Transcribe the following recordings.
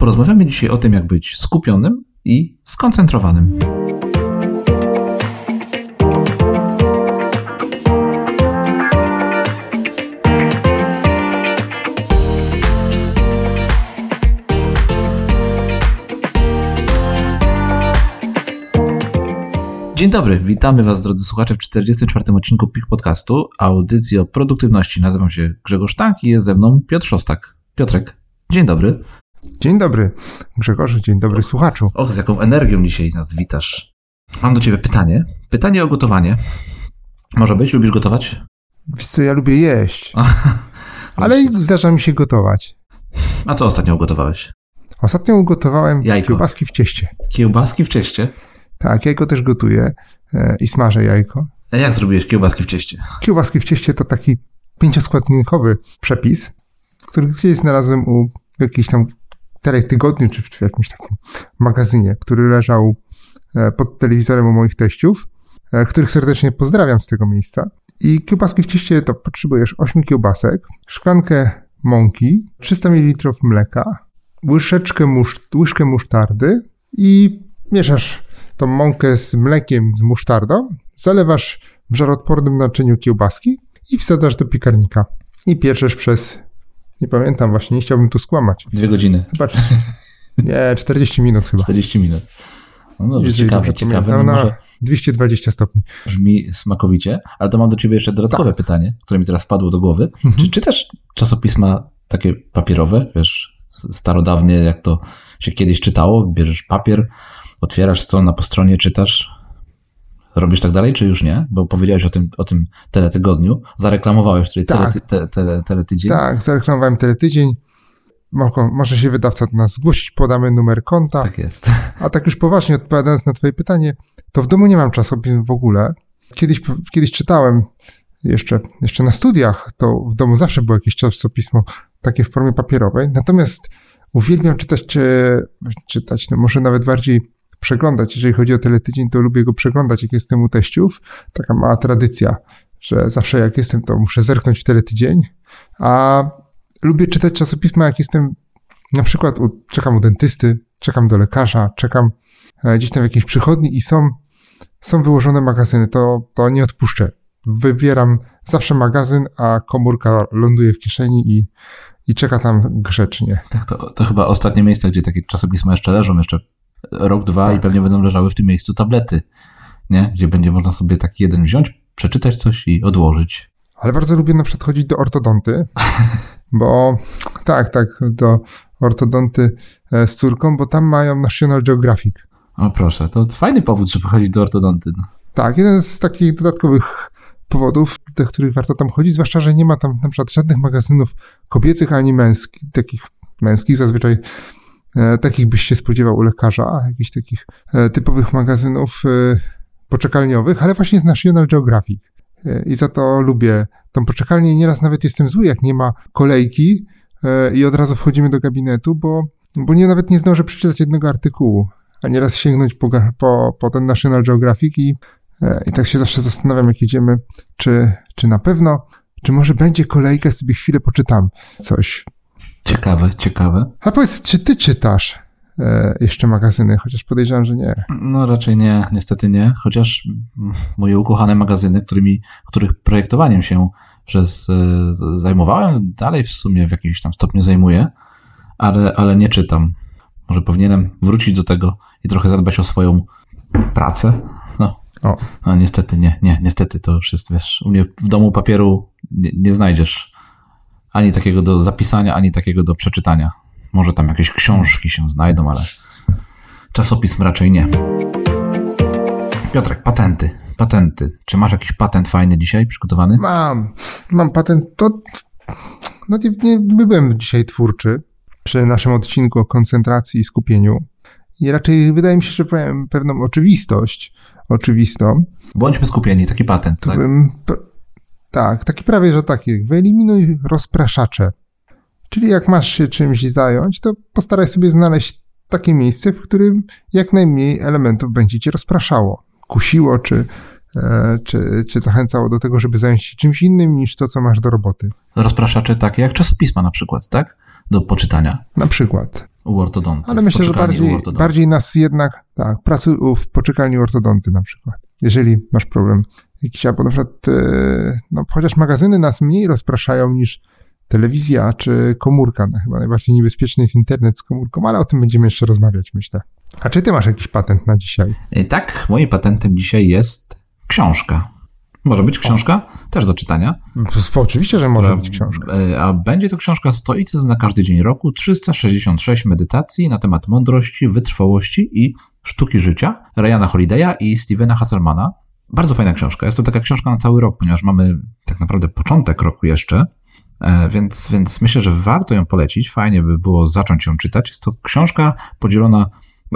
Porozmawiamy dzisiaj o tym, jak być skupionym i skoncentrowanym. Dzień dobry, witamy Was drodzy słuchacze w 44. odcinku PIK Podcastu, audycji o produktywności. Nazywam się Grzegorz Tank i jest ze mną Piotr Szostak. Piotrek, dzień dobry. Dzień dobry Grzegorzu, dzień dobry słuchaczu. Och, z jaką energią dzisiaj nas witasz. Mam do Ciebie pytanie. Pytanie o gotowanie. Może być? Lubisz gotować? Wiesz co, ja lubię jeść, ale zdarza mi się gotować. A co ostatnio ugotowałeś? Ostatnio ugotowałem Jajko. kiełbaski w cieście. Kiełbaski w cieście? Tak, jajko też gotuję e, i smażę jajko. A jak zrobiłeś kiełbaski w cieście? Kiełbaski w cieście to taki pięcioskładnikowy przepis, który gdzieś znalazłem u jakiejś tam teletygodniu czy w, jakimś takim magazynie, który leżał e, pod telewizorem u moich teściów, e, których serdecznie pozdrawiam z tego miejsca. I kiełbaski w to potrzebujesz 8 kiełbasek, szklankę mąki, 300 ml mleka, łyżeczkę musz, łyżkę musztardy i mieszasz tą mąkę z mlekiem, z musztardą, zalewasz w żaroodpornym naczyniu kiełbaski i wsadzasz do piekarnika. I pieczesz przez, nie pamiętam właśnie, nie chciałbym tu skłamać. Dwie godziny, Chyba, nie, 40 minut chyba. 40 minut. No dobrze, Jeżeli ciekawe, ciekawe. No na może 220 stopni. brzmi smakowicie, ale to mam do Ciebie jeszcze dodatkowe pytanie, które mi teraz wpadło do głowy. Czy czytasz czasopisma takie papierowe, wiesz, starodawnie, jak to się kiedyś czytało? Bierzesz papier, otwierasz stronę po stronie, czytasz. Robisz tak dalej, czy już nie? Bo powiedziałeś o tym, o tym teletygodniu. Zareklamowałeś tutaj Tak. tele, te, tele, teletydzień. Tak, zareklamowałem teletydzień. Może się wydawca do nas zgłosić, podamy numer konta. tak jest. A tak już poważnie odpowiadając na twoje pytanie, to w domu nie mam czasopism w ogóle. Kiedyś, kiedyś czytałem, jeszcze, jeszcze na studiach, to w domu zawsze było jakieś czasopismo takie w formie papierowej. Natomiast uwielbiam czytać, czy, czytać, no może nawet bardziej przeglądać. Jeżeli chodzi o teletydzień, to lubię go przeglądać, jak jestem u teściów. Taka mała tradycja, że zawsze jak jestem, to muszę zerknąć w teletydzień. A lubię czytać czasopisma, jak jestem na przykład u, czekam u dentysty, czekam do lekarza, czekam e, gdzieś tam w jakiejś przychodni i są, są wyłożone magazyny, to, to nie odpuszczę. Wybieram zawsze magazyn, a komórka ląduje w kieszeni i, i czeka tam grzecznie. Tak, to, to chyba ostatnie miejsce, gdzie takie czasopisma jeszcze leżą, jeszcze rok, dwa Tak. i pewnie będą leżały w tym miejscu tablety, nie? Gdzie będzie można sobie taki jeden wziąć, przeczytać coś i odłożyć. Ale bardzo lubię na przykład chodzić do ortodonty, bo tak, tak, do ortodonty e, z córką, bo tam mają National Geographic. O proszę, to fajny powód, żeby chodzić do ortodonty. No. Tak, jeden z takich dodatkowych powodów, do których warto tam chodzić, zwłaszcza, że nie ma tam na przykład żadnych magazynów kobiecych ani męskich, takich męskich zazwyczaj, takich byś się spodziewał u lekarza, jakichś takich e, typowych magazynów e, poczekalniowych, ale właśnie z National Geographic. E, I za to lubię tą poczekalnię i nieraz nawet jestem zły, jak nie ma kolejki e, i od razu wchodzimy do gabinetu, bo, bo nie nawet nie zdążę przeczytać jednego artykułu, a nieraz sięgnąć po, po, po ten National Geographic i E, I tak się zawsze zastanawiam, jak jedziemy, czy, czy na pewno, czy może będzie kolejka, sobie chwilę poczytam coś. Ciekawe, ciekawe. A powiedz, czy ty czytasz e, jeszcze magazyny? Chociaż podejrzewam, że nie. No raczej nie, niestety nie, chociaż moje ukochane magazyny, którymi, których projektowaniem się przez e, zajmowałem, dalej w sumie w jakimś tam stopniu zajmuję, ale, ale nie czytam. Może powinienem wrócić do tego i trochę zadbać o swoją pracę. No, O, no niestety nie, nie, niestety to już jest, wiesz, u mnie w domu papieru nie, nie znajdziesz ani takiego do zapisania, ani takiego do przeczytania. Może tam jakieś książki się znajdą, ale czasopism raczej nie. Piotrek, patenty, patenty. Czy masz jakiś patent fajny dzisiaj przygotowany? mam, mam patent. To, no nie, nie, byłem dzisiaj twórczy przy naszym odcinku o koncentracji i skupieniu. I raczej wydaje mi się, że powiem pewną oczywistość, oczywistą, Bądźmy skupieni, taki patent, to tak? bym. Tak, taki prawie, że taki. Wyeliminuj rozpraszacze. Czyli jak masz się czymś zająć, to postaraj sobie znaleźć takie miejsce, w którym jak najmniej elementów będzie cię rozpraszało. Kusiło, czy, e, czy, czy zachęcało do tego, żeby zająć się czymś innym niż to, co masz do roboty. Rozpraszacze takie jak czasopisma na przykład, tak? Do poczytania. Na przykład. U ortodonty. Ale myślę, że bardziej, bardziej nas jednak, tak, pracuj w poczekalni ortodonty na przykład. Jeżeli masz problem jakiś, albo na przykład, e, no chociaż magazyny nas mniej rozpraszają niż telewizja czy komórka. No, chyba najbardziej niebezpieczny jest internet z komórką, ale o tym będziemy jeszcze rozmawiać, myślę. A czy ty masz jakiś patent na dzisiaj? Y, Tak, moim patentem dzisiaj jest książka. Może być książka, też do czytania. Oczywiście, że może która- być książka. y, A będzie to książka Stoicyzm na każdy dzień roku, 366 medytacji na temat mądrości, wytrwałości i sztuki życia Ryana Holiday'a i Stevena Hasselmana. Bardzo fajna książka. Jest to taka książka na cały rok, ponieważ mamy tak naprawdę początek roku jeszcze, e, więc, więc myślę, że warto ją polecić. Fajnie by było zacząć ją czytać. Jest to książka podzielona,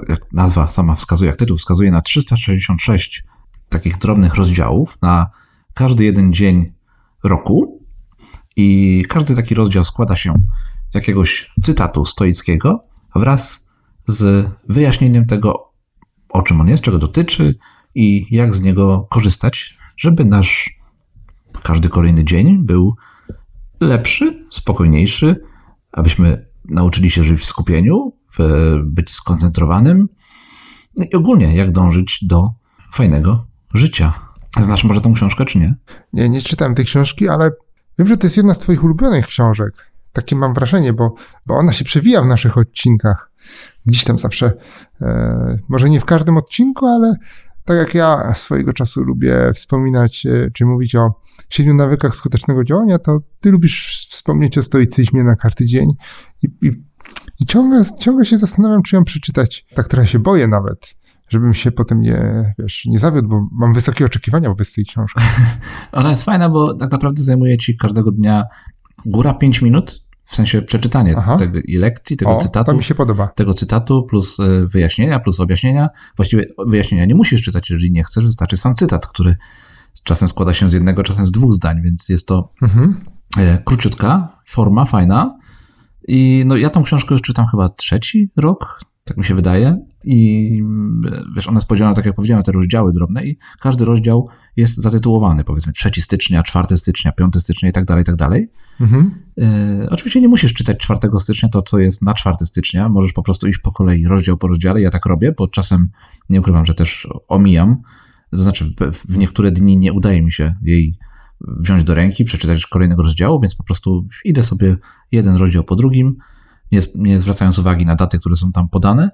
jak nazwa sama wskazuje, jak tytuł wskazuje, na 366 takich drobnych rozdziałów na każdy jeden dzień roku. I każdy taki rozdział składa się z jakiegoś cytatu stoickiego wraz z wyjaśnieniem tego, o czym on jest, czego dotyczy i jak z niego korzystać, żeby nasz każdy kolejny dzień był lepszy, spokojniejszy, abyśmy nauczyli się żyć w skupieniu, w być skoncentrowanym no i ogólnie jak dążyć do fajnego życia. Znasz może tą książkę, czy nie? Nie, nie czytałem tej książki, ale wiem, że to jest jedna z twoich ulubionych książek. Takie mam wrażenie, bo, bo ona się przewija w naszych odcinkach. Gdzieś tam zawsze, e, może nie w każdym odcinku, ale tak jak ja swojego czasu lubię wspominać, e, czy mówić o siedmiu nawykach skutecznego działania, to ty lubisz wspomnieć o stoicyzmie na każdy dzień. I, i, i ciągle, ciągle się zastanawiam, czy ją przeczytać. Tak trochę się boję nawet, żebym się potem nie, wiesz, nie zawiódł, bo mam wysokie oczekiwania wobec tej książki. Ona jest fajna, bo tak naprawdę zajmuje ci każdego dnia góra 5 minut, w sensie przeczytanie Aha. tego i lekcji, tego o, cytatu, to mi się podoba. tego cytatu plus e, wyjaśnienia, plus objaśnienia. Właściwie wyjaśnienia nie musisz czytać, jeżeli nie chcesz, wystarczy sam cytat, który czasem składa się z jednego, czasem z dwóch zdań, więc jest to Mhm. e, króciutka, forma fajna. I no, ja tą książkę już czytam chyba trzeci rok, tak mi się wydaje. I mm, wiesz, ona jest podzielona, tak jak powiedziałem, na te rozdziały drobne i każdy rozdział jest zatytułowany, powiedzmy 3 stycznia, 4 stycznia, 5 stycznia i tak dalej, i tak dalej. Mhm. E, oczywiście nie musisz czytać 4 stycznia to, co jest na 4 stycznia. Możesz po prostu iść po kolei, rozdział po rozdziale. Ja tak robię, bo czasem nie ukrywam, że też omijam. To znaczy, w- niektóre dni nie udaje mi się jej wziąć do ręki, przeczytać kolejnego rozdziału, więc po prostu idę sobie jeden rozdział po drugim, nie, nie zwracając uwagi na daty, które są tam podane.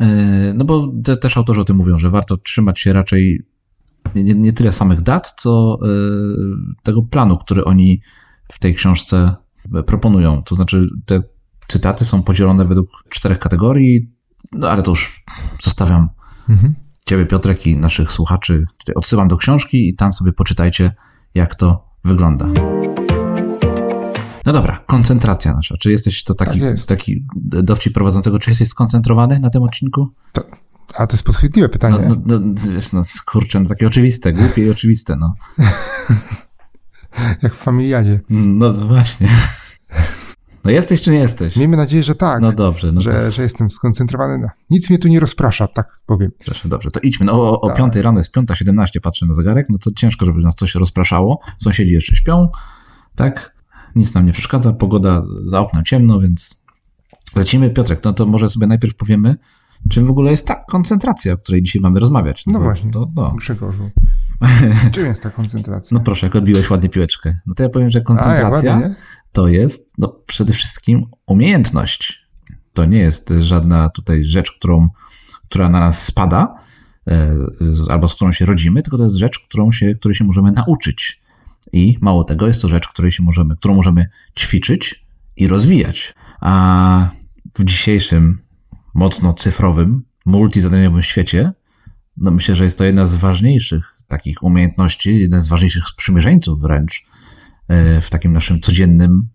E, No bo te, też autorzy o tym mówią, że warto trzymać się raczej nie, nie, nie tyle samych dat, co e, tego planu, który oni w tej książce proponują. To znaczy, te cytaty są podzielone według czterech kategorii, no ale to już zostawiam Mhm. Ciebie, Piotrek, i naszych słuchaczy. Tutaj odsyłam do książki i tam sobie poczytajcie, jak to wygląda. No dobra, koncentracja nasza. Czy jesteś to taki, Tak jest. taki dowcip prowadzącego, czy jesteś skoncentrowany na tym odcinku? A to jest podchwytliwe pytanie. No, no, no, wiesz, no kurczę, no, takie oczywiste, głupie i oczywiste, no. Jak w familiadzie. No właśnie. No jesteś czy nie jesteś? Miejmy nadzieję, że tak. No dobrze, no to że, że jestem skoncentrowany na. Nic mnie tu nie rozprasza, tak powiem. Proszę, dobrze, to idźmy. No, o, o Tak. 5 rano jest 5.17, patrzę na zegarek, no to ciężko, żeby nas coś rozpraszało. Sąsiedzi jeszcze śpią, tak? Nic nam nie przeszkadza, pogoda za oknem ciemno, więc lecimy. Piotrek, no to może sobie najpierw powiemy, czym w ogóle jest ta koncentracja, o której dzisiaj mamy rozmawiać. No bo właśnie. To, no. Grzegorzu. Czym jest ta koncentracja? no proszę, jak odbiłeś ładnie piłeczkę. No to ja powiem, że A, koncentracja ładnie, nie? to jest no, przede wszystkim umiejętność. To nie jest żadna tutaj rzecz, którą, która na nas spada e, albo z którą się rodzimy, tylko to jest rzecz, którą się, której się możemy nauczyć. I mało tego, jest to rzecz, której się możemy, którą możemy ćwiczyć i rozwijać. A w dzisiejszym mocno cyfrowym, multizadaniowym świecie, no myślę, że jest to jedna z ważniejszych takich umiejętności, jeden z ważniejszych sprzymierzeńców wręcz e, w takim naszym codziennym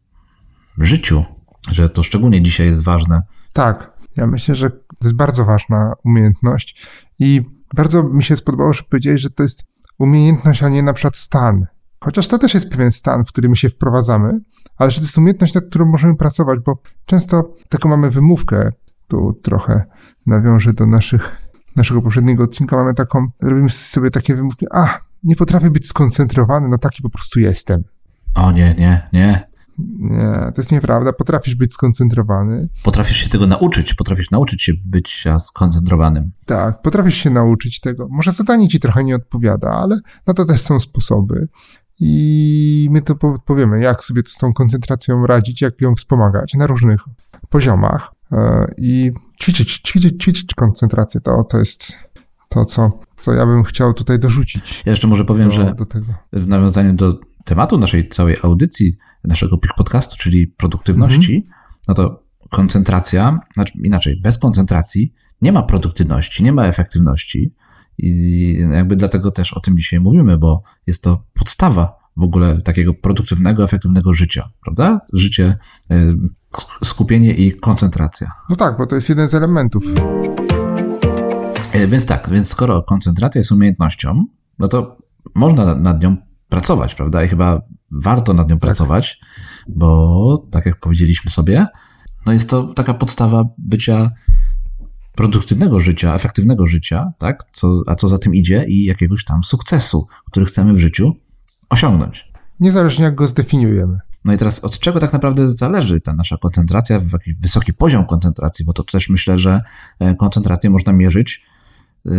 życiu, że to szczególnie dzisiaj jest ważne. Tak. Ja myślę, że to jest bardzo ważna umiejętność i bardzo mi się spodobało, że powiedziałeś, że to jest umiejętność, a nie na przykład stan. Chociaż to też jest pewien stan, w który my się wprowadzamy, ale że to jest umiejętność, nad którą możemy pracować, bo często taką mamy wymówkę, tu trochę nawiążę do naszych, naszego poprzedniego odcinka, mamy taką, robimy sobie takie wymówki, a, nie potrafię być skoncentrowany, no taki po prostu jestem. O nie, nie, nie. Nie, to jest nieprawda. Potrafisz być skoncentrowany. Potrafisz się tego nauczyć, potrafisz nauczyć się bycia skoncentrowanym. Tak, potrafisz się nauczyć tego. Może zadanie ci trochę nie odpowiada, ale na to też są sposoby. I my to powiemy, jak sobie z tą koncentracją radzić, jak ją wspomagać na różnych poziomach. E, I ćwiczyć, ćwiczyć, ćwiczyć koncentrację. To, to jest to, co, co ja bym chciał tutaj dorzucić. Ja jeszcze może powiem, do, że do w nawiązaniu do tematu naszej całej audycji, naszego podcastu, czyli produktywności, mhm. no to koncentracja, znaczy inaczej, bez koncentracji nie ma produktywności, nie ma efektywności. I jakby dlatego też o tym dzisiaj mówimy, bo jest to podstawa w ogóle takiego produktywnego, efektywnego życia, prawda? Życie, y, skupienie i koncentracja. No tak, bo to jest jeden z elementów. E, więc tak, więc skoro koncentracja jest umiejętnością, no to można nad nią pracować, prawda? I chyba warto nad nią tak. pracować, bo tak jak powiedzieliśmy sobie, no jest to taka podstawa bycia produktywnego życia, efektywnego życia, tak? Co, a co za tym idzie i jakiegoś tam sukcesu, który chcemy w życiu osiągnąć. Niezależnie jak go zdefiniujemy. No i teraz od czego tak naprawdę zależy ta nasza koncentracja, w jakiś wysoki poziom koncentracji, bo to też myślę, że e, koncentrację można mierzyć e,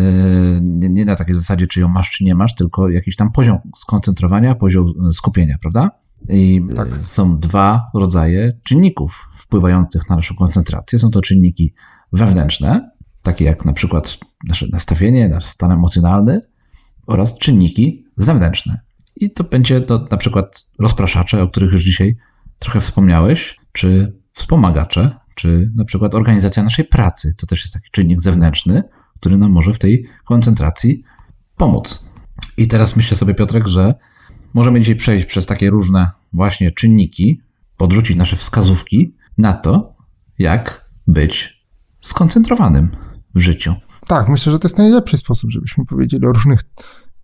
nie na takiej zasadzie, czy ją masz, czy nie masz, tylko jakiś tam poziom skoncentrowania, poziom e, skupienia, prawda? I tak. są dwa rodzaje czynników wpływających na naszą koncentrację. Są to czynniki wewnętrzne, takie jak na przykład nasze nastawienie, nasz stan emocjonalny oraz czynniki zewnętrzne. I to będzie to na przykład rozpraszacze, o których już dzisiaj trochę wspomniałeś, czy wspomagacze, czy na przykład organizacja naszej pracy. To też jest taki czynnik zewnętrzny, który nam może w tej koncentracji pomóc. I teraz myślę sobie, Piotrek, że możemy dzisiaj przejść przez takie różne właśnie czynniki, podrzucić nasze wskazówki na to, jak być skoncentrowanym w życiu. Tak, myślę, że to jest najlepszy sposób, żebyśmy powiedzieli o różnych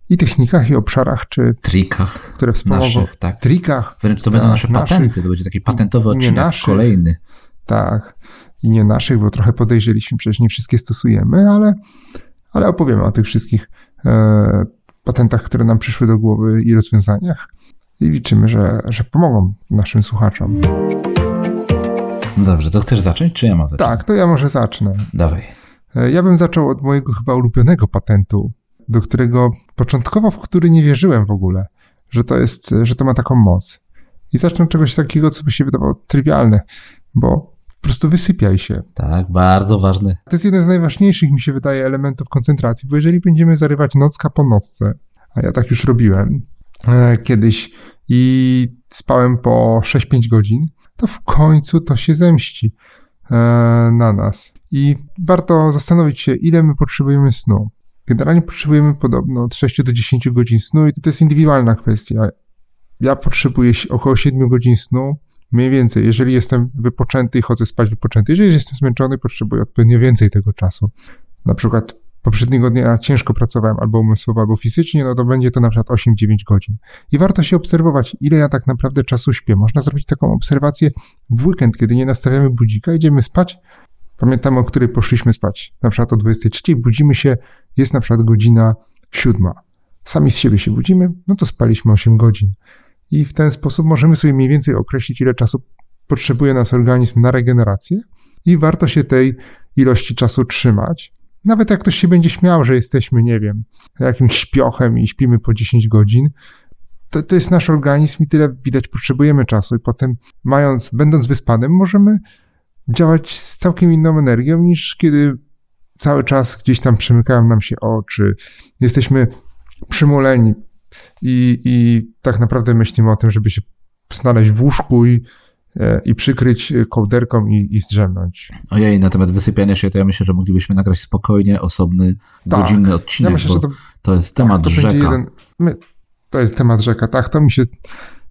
i technikach, i obszarach, czy trikach, które wspomogą. Naszych, tak. Trikach. Wręcz to będą nasze naszych, patenty, to będzie taki patentowy odcinek naszych, kolejny. Tak. I nie naszych, bo trochę podejrzeliśmy, przecież nie wszystkie stosujemy, ale, ale opowiemy o tych wszystkich e, patentach, które nam przyszły do głowy i rozwiązaniach. I liczymy, że, że pomogą naszym słuchaczom. Dobrze, to chcesz zacząć, czy ja mam zacząć? Tak, to ja może zacznę. Dawaj. E, ja bym zaczął od mojego chyba ulubionego patentu, do którego początkowo w który nie wierzyłem w ogóle, że to jest, że to ma taką moc. I zacznę od czegoś takiego, co by się wydawało trywialne, bo po prostu wysypiaj się. Tak, bardzo ważny. To jest jeden z najważniejszych, mi się wydaje, elementów koncentracji, bo jeżeli będziemy zarywać nocka po nocce, a ja tak już robiłem e, kiedyś i spałem po 6-5 godzin, to w końcu to się zemści e, na nas. I warto zastanowić się, ile my potrzebujemy snu. Generalnie potrzebujemy podobno od 6 do 10 godzin snu i to jest indywidualna kwestia. Ja potrzebuję około 7 godzin snu, mniej więcej. Jeżeli jestem wypoczęty i chodzę spać wypoczęty, jeżeli jestem zmęczony, potrzebuję odpowiednio więcej tego czasu. Na przykład poprzedniego dnia ciężko pracowałem albo umysłowo, albo fizycznie, no to będzie to na przykład 8-9 godzin. I warto się obserwować, ile ja tak naprawdę czasu śpię. Można zrobić taką obserwację w weekend, kiedy nie nastawiamy budzika, idziemy spać, Pamiętam, o której poszliśmy spać. Na przykład o 23 budzimy się, jest na przykład godzina siódma. Sami z siebie się budzimy, no to spaliśmy 8 godzin. I w ten sposób możemy sobie mniej więcej określić, ile czasu potrzebuje nas organizm na regenerację i warto się tej ilości czasu trzymać. Nawet jak ktoś się będzie śmiał, że jesteśmy, nie wiem, jakimś śpiochem i śpimy po 10 godzin, to, to jest nasz organizm i tyle widać potrzebujemy czasu i potem mając, będąc wyspanym, możemy działać z całkiem inną energią niż kiedy cały czas gdzieś tam przymykają nam się oczy, jesteśmy przymuleni i, i tak naprawdę myślimy o tym, żeby się znaleźć w łóżku i, e, i przykryć kołderką i, i zdrzemnąć. Ojej, na temat wysypiania się, to ja myślę, że moglibyśmy nagrać spokojnie osobny, tak. godzinny odcinek, ja myślę, że to, to jest temat tak, to rzeka. Jeden, my, to jest temat rzeka, tak, to mi się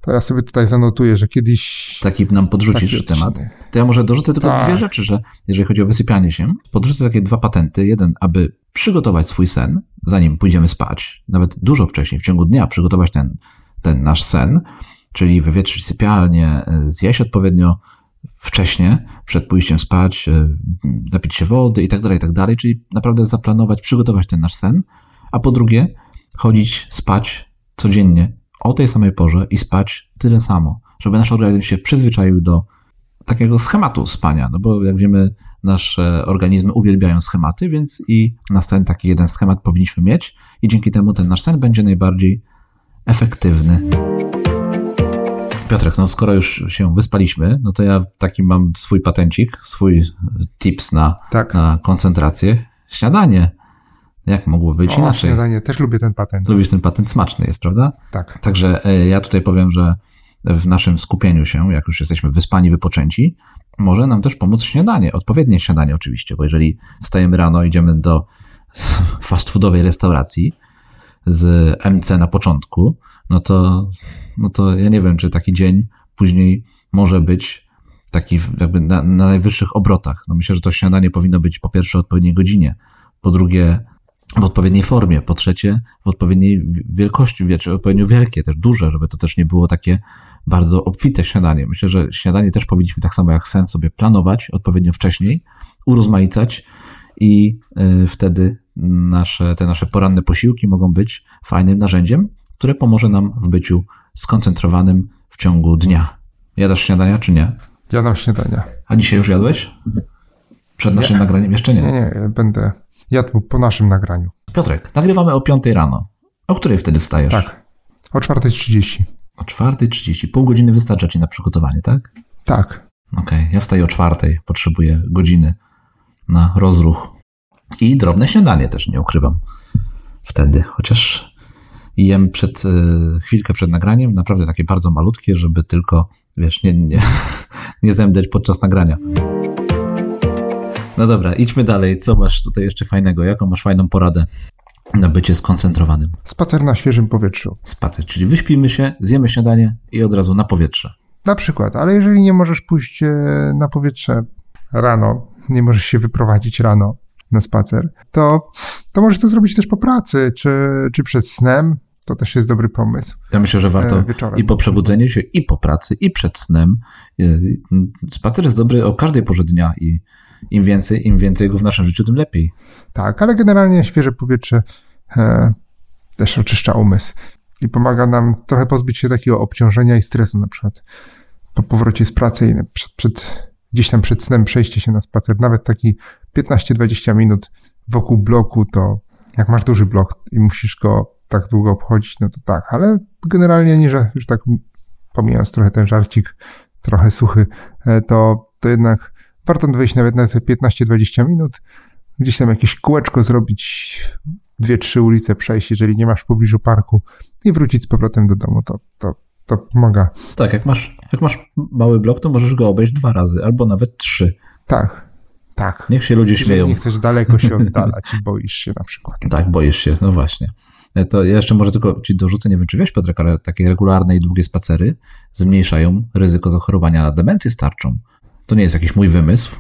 to ja sobie tutaj zanotuję, że kiedyś. Taki nam podrzucisz taki temat. To ja może dorzucę tylko tak. dwie rzeczy, że jeżeli chodzi o wysypianie się, podrzucę takie dwa patenty. Jeden, aby przygotować swój sen, zanim pójdziemy spać, nawet dużo wcześniej, w ciągu dnia, przygotować ten, ten nasz sen, czyli wywietrzyć sypialnię, zjeść odpowiednio wcześnie, przed pójściem spać, e, napić się wody i tak dalej, i tak dalej, czyli naprawdę zaplanować, przygotować ten nasz sen, a po drugie, chodzić spać codziennie o tej samej porze i spać tyle samo. żeby nasz organizm się przyzwyczaił do takiego schematu spania, no bo jak wiemy, nasze organizmy uwielbiają schematy, więc i na sen taki jeden schemat powinniśmy mieć i dzięki temu ten nasz sen będzie najbardziej efektywny. Piotrek, no skoro już się wyspaliśmy, no to ja taki mam swój patencik, swój tips na, Tak. na koncentrację. Śniadanie. Jak mogło być O, inaczej? śniadanie, też lubię ten patent. Lubisz ten patent, smaczny jest, prawda? Tak. Także e, ja tutaj powiem, że w naszym skupieniu się, jak już jesteśmy wyspani, wypoczęci, może nam też pomóc śniadanie, odpowiednie śniadanie oczywiście, bo jeżeli wstajemy rano, idziemy do fast foodowej restauracji z MC na początku, no to, no to ja nie wiem, czy taki dzień później może być taki jakby na, na najwyższych obrotach. No myślę, że to śniadanie powinno być po pierwsze o odpowiedniej godzinie, po drugie w odpowiedniej formie, po trzecie w odpowiedniej wielkości, wiecie, odpowiednio wielkie, też duże, żeby to też nie było takie bardzo obfite śniadanie. Myślę, że śniadanie też powinniśmy tak samo jak sen sobie planować odpowiednio wcześniej, urozmaicać i y, wtedy nasze, te nasze poranne posiłki mogą być fajnym narzędziem, które pomoże nam w byciu skoncentrowanym w ciągu dnia. Jadasz śniadania czy nie? Jadam śniadania. A dzisiaj już jadłeś? Przed naszym nagraniem? Jeszcze nie. Nie, nie, będę jadł po naszym nagraniu. Piotrek, nagrywamy o 5 rano. O której wtedy wstajesz? Tak. O 4.30. O 4.30. Pół godziny wystarcza ci na przygotowanie, tak? Tak. Okej, ja wstaję o 4.00. Potrzebuję godziny na rozruch. I drobne śniadanie też, nie ukrywam. Wtedy, chociaż jem przed, e, chwilkę przed nagraniem, naprawdę takie bardzo malutkie, żeby tylko, wiesz, nie, nie, nie zemdleć podczas nagrania. No dobra, idźmy dalej. Co masz tutaj jeszcze fajnego? Jaką masz fajną poradę na bycie skoncentrowanym? Spacer na świeżym powietrzu. Spacer, czyli wyśpimy się, zjemy śniadanie i od razu na powietrze. Na przykład, ale jeżeli nie możesz pójść e, na powietrze rano, nie możesz się wyprowadzić rano na spacer, to, to możesz to zrobić też po pracy, czy, czy przed snem. To też jest dobry pomysł. Ja myślę, że warto E, wieczorem. i po przebudzeniu się, i po pracy, i przed snem. E, Spacer jest dobry o każdej porze dnia i im więcej, im więcej go w naszym życiu, tym lepiej. Tak, ale generalnie świeże powietrze e, też oczyszcza umysł i pomaga nam trochę pozbyć się takiego obciążenia i stresu, na przykład po powrocie z pracy i przed, przed, gdzieś tam przed snem przejście się na spacer, nawet taki 15-20 minut wokół bloku, to jak masz duży blok i musisz go tak długo obchodzić, no to tak, ale generalnie nie, że już tak pomijając trochę ten żarcik, trochę suchy, e, to, to jednak warto wyjść nawet na te 15-20 minut, gdzieś tam jakieś kółeczko zrobić, dwie, trzy ulice przejść, jeżeli nie masz w pobliżu parku i wrócić z powrotem do domu, to, to, to pomaga. Tak, jak masz, jak masz mały blok, to możesz go obejść dwa razy, albo nawet trzy. Tak, tak. Niech się ludzie śmieją. nie chcesz daleko się oddalać i boisz się na przykład. Tak, boisz się, no właśnie. E, To ja jeszcze może tylko ci dorzucę, nie wiem czy wiesz Piotrek, ale takie regularne i długie spacery zmniejszają ryzyko zachorowania na demencję starczą. To nie jest jakiś mój wymysł,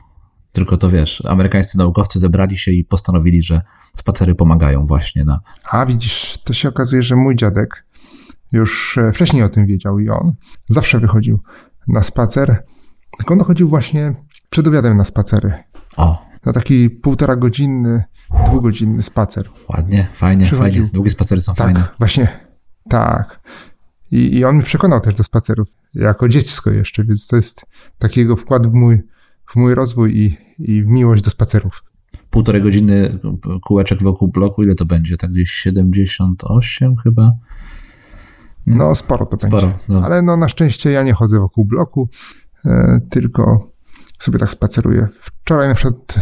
tylko to wiesz, amerykańscy naukowcy zebrali się i postanowili, że spacery pomagają właśnie na... A widzisz, to się okazuje, że mój dziadek już e, wcześniej o tym wiedział i on zawsze wychodził na spacer, tylko on chodził właśnie przed obiadem na spacery. O, Na taki półtora godzinny, dwugodzinny spacer. ładnie, fajnie, Przychodził. fajnie. Długie spacery są Tak, fajne. właśnie, tak. I, I on mnie przekonał też do spacerów, jako dziecko jeszcze, więc to jest taki jego wkład w mój, w mój rozwój i, i w miłość do spacerów. Półtorej godziny kółeczek wokół bloku, ile to będzie? Tak gdzieś 78 chyba? No, sporo to Sporo, będzie. no. Ale no, na szczęście ja nie chodzę wokół bloku, e, tylko sobie tak spaceruję. Wczoraj na przykład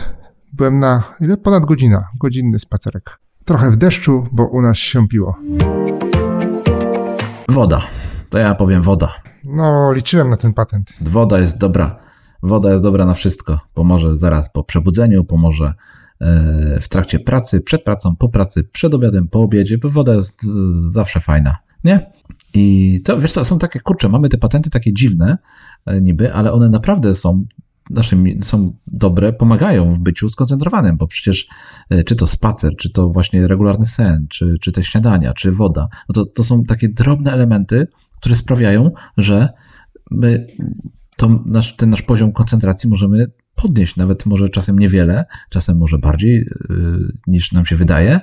byłem na ile? Ponad godzina, godzinny spacerek. Trochę w deszczu, bo u nas się piło. Woda. To ja powiem woda. No, liczyłem na ten patent. Woda jest dobra. Woda jest dobra na wszystko. Pomoże zaraz po przebudzeniu, pomoże e, w trakcie pracy, przed pracą, po pracy, przed obiadem, po obiedzie, bo woda jest zawsze fajna, nie? I to, wiesz co, są takie, kurczę, mamy te patenty takie dziwne e, niby, ale one naprawdę są naszym, są dobre, pomagają w byciu skoncentrowanym, bo przecież e, czy to spacer, czy to właśnie regularny sen, czy, czy te śniadania, czy woda, no to, to są takie drobne elementy, które sprawiają, że my nasz, ten nasz poziom koncentracji możemy podnieść, nawet może czasem niewiele, czasem może bardziej yy, niż nam się wydaje,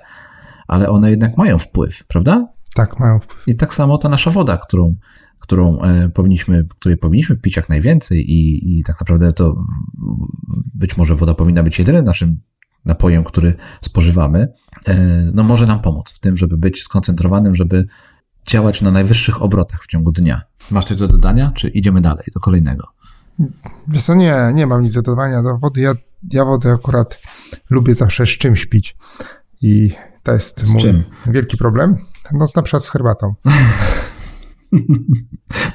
ale one jednak mają wpływ, prawda? Tak, mają wpływ. I tak samo ta nasza woda, którą, którą e, powinniśmy, której powinniśmy pić jak najwięcej i, i tak naprawdę to być może woda powinna być jedynym naszym napojem, który spożywamy, e, no może nam pomóc w tym, żeby być skoncentrowanym, żeby działać na najwyższych obrotach w ciągu dnia. Masz coś do dodania, czy idziemy dalej do kolejnego? Wiesz co, nie, nie mam nic do dodania do wody. Ja, ja wodę akurat lubię zawsze z czymś pić i to jest Z mój czym? wielki problem. No na przykład z herbatą.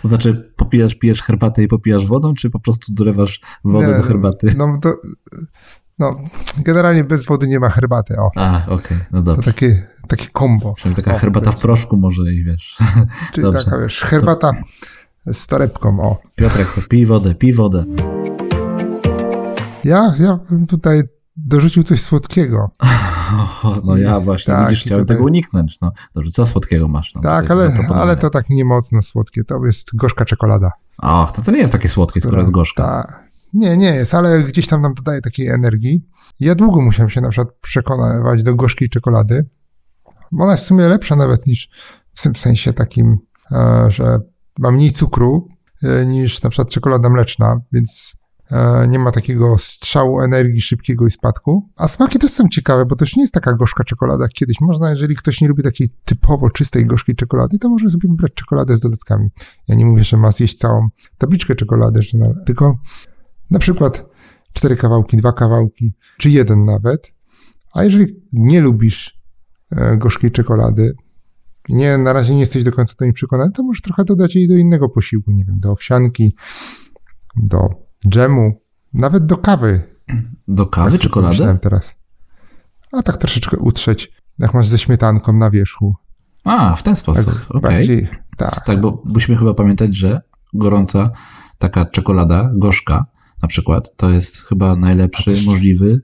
To znaczy, popijasz, pijesz herbatę i popijasz wodą, czy po prostu dolewasz wodę Nie, do herbaty? No, no, generalnie bez wody nie ma herbaty. O, A, okej, no to dobrze. takie, takie kombo. Przynajmniej taka O, herbata w proszku może i wiesz. Czyli dobrze. taka, wiesz, herbata z torebką. O. Piotrek, to pij wodę, pij wodę. Ja, ja bym tutaj dorzucił coś słodkiego. O, no ja właśnie, Tak, widzisz, chciałem tutaj- tego uniknąć. No, dobrze, co słodkiego masz? No, Tak, ale, ale to tak nie mocno słodkie. To jest gorzka czekolada. Ach, to, to nie jest takie słodkie, skoro jest gorzka. Ta, nie, nie jest, ale gdzieś tam nam dodaje takiej energii. Ja długo musiałem się na przykład przekonywać do gorzkiej czekolady. Ona jest w sumie lepsza nawet niż w tym sensie takim, e, że ma mniej cukru e, niż na przykład czekolada mleczna, więc e, nie ma takiego strzału energii szybkiego i spadku. A smaki też są ciekawe, bo to już nie jest taka gorzka czekolada jak kiedyś. Można, jeżeli ktoś nie lubi takiej typowo czystej, gorzkiej czekolady, to może sobie wybrać czekoladę z dodatkami. Ja nie mówię, że ma zjeść całą tabliczkę czekolady, że tylko na przykład cztery kawałki, dwa kawałki, czy jeden nawet. A jeżeli nie lubisz e, gorzkiej czekolady, nie, na razie nie jesteś do końca do niej przekonany, to możesz trochę dodać jej do innego posiłku, nie wiem, do owsianki, do dżemu, nawet do kawy. Do kawy Tak czekoladę? teraz. A tak troszeczkę utrzeć, jak masz ze śmietanką na wierzchu. A, w ten Tak, sposób, okej. bardziej, tak. Tak, bo musimy chyba pamiętać, że gorąca taka czekolada, gorzka na przykład, to jest chyba najlepszy możliwy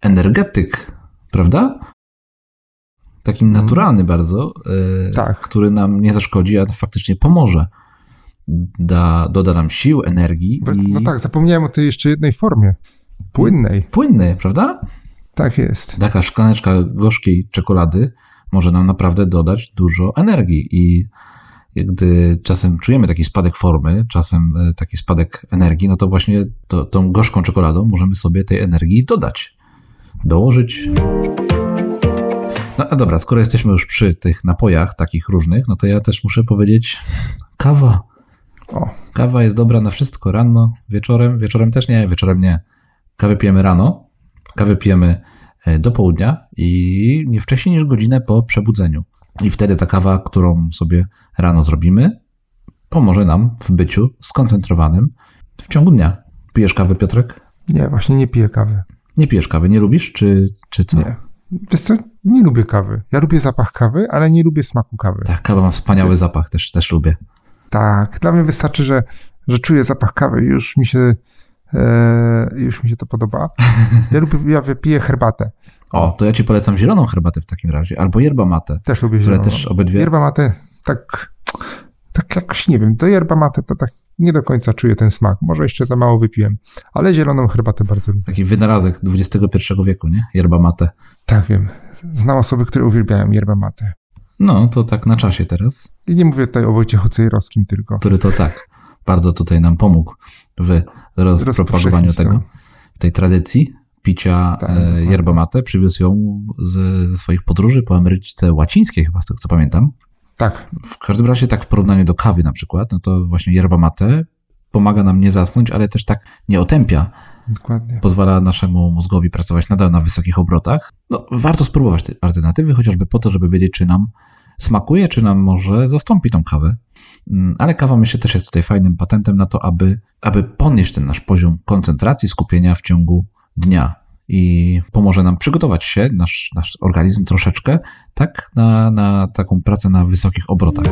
energetyk, prawda? Taki naturalny bardzo, e, Tak. który nam nie zaszkodzi, a faktycznie pomoże. Da, doda nam sił, energii i No tak, zapomniałem o tej jeszcze jednej formie. Płynnej. płynny, prawda? Tak jest. Taka szklaneczka gorzkiej czekolady może nam naprawdę dodać dużo energii i gdy czasem czujemy taki spadek formy, czasem e, taki spadek energii, no to właśnie to, tą gorzką czekoladą możemy sobie tej energii dodać, dołożyć. No a dobra, skoro jesteśmy już przy tych napojach takich różnych, no to ja też muszę powiedzieć kawa. O, Kawa jest dobra na wszystko, rano, wieczorem, wieczorem też nie, wieczorem nie. Kawę pijemy rano, kawę pijemy e, do południa i nie wcześniej niż godzinę po przebudzeniu. I wtedy ta kawa, którą sobie rano zrobimy, pomoże nam w byciu skoncentrowanym w ciągu dnia. Pijesz kawę, Piotrek? nie, właśnie nie piję kawy. Nie pijesz kawy, nie lubisz, czy, czy co? Nie. Wiesz co, nie lubię kawy. Ja lubię zapach kawy, ale nie lubię smaku kawy. Tak, kawa ma wspaniały jest- zapach, też, też lubię. Tak, dla mnie wystarczy, że, że czuję zapach kawy i już mi się, e, już mi się to podoba. Ja lubię, ja piję herbatę. O, to ja ci polecam zieloną herbatę w takim razie, albo yerba mate, Też lubię zieloną. też obydwie... Yerba mate, tak, tak jakoś nie wiem, do yerba mate to tak nie do końca czuję ten smak. Może jeszcze za mało wypiłem, ale zieloną herbatę bardzo lubię. Taki wynalazek XXI wieku, nie? Yerba mate. Tak wiem. Znam osoby, które uwielbiają yerba mate. No, to tak na czasie teraz, I nie mówię tutaj o Wojciechu Cejrowskim tylko. który to tak bardzo tutaj nam pomógł w rozpropagowaniu tego, to. tej tradycji picia Tak, e, mate. Przywiózł ją ze, ze swoich podróży po Ameryce Łacińskiej, chyba z tego co pamiętam. Tak, W każdym razie tak w porównaniu do kawy na przykład, no to właśnie yerba mate pomaga nam nie zasnąć, ale też tak nie otępia. dokładnie. Pozwala naszemu mózgowi pracować nadal na wysokich obrotach. No, warto spróbować tej alternatywy, chociażby po to, żeby wiedzieć, czy nam smakuje, czy nam może zastąpi tą kawę. Mm, Ale kawa myślę też jest tutaj fajnym patentem na to, aby, aby podnieść ten nasz poziom koncentracji, skupienia w ciągu dnia. I pomoże nam przygotować się, nasz, nasz organizm troszeczkę, tak, na, na taką pracę na wysokich obrotach.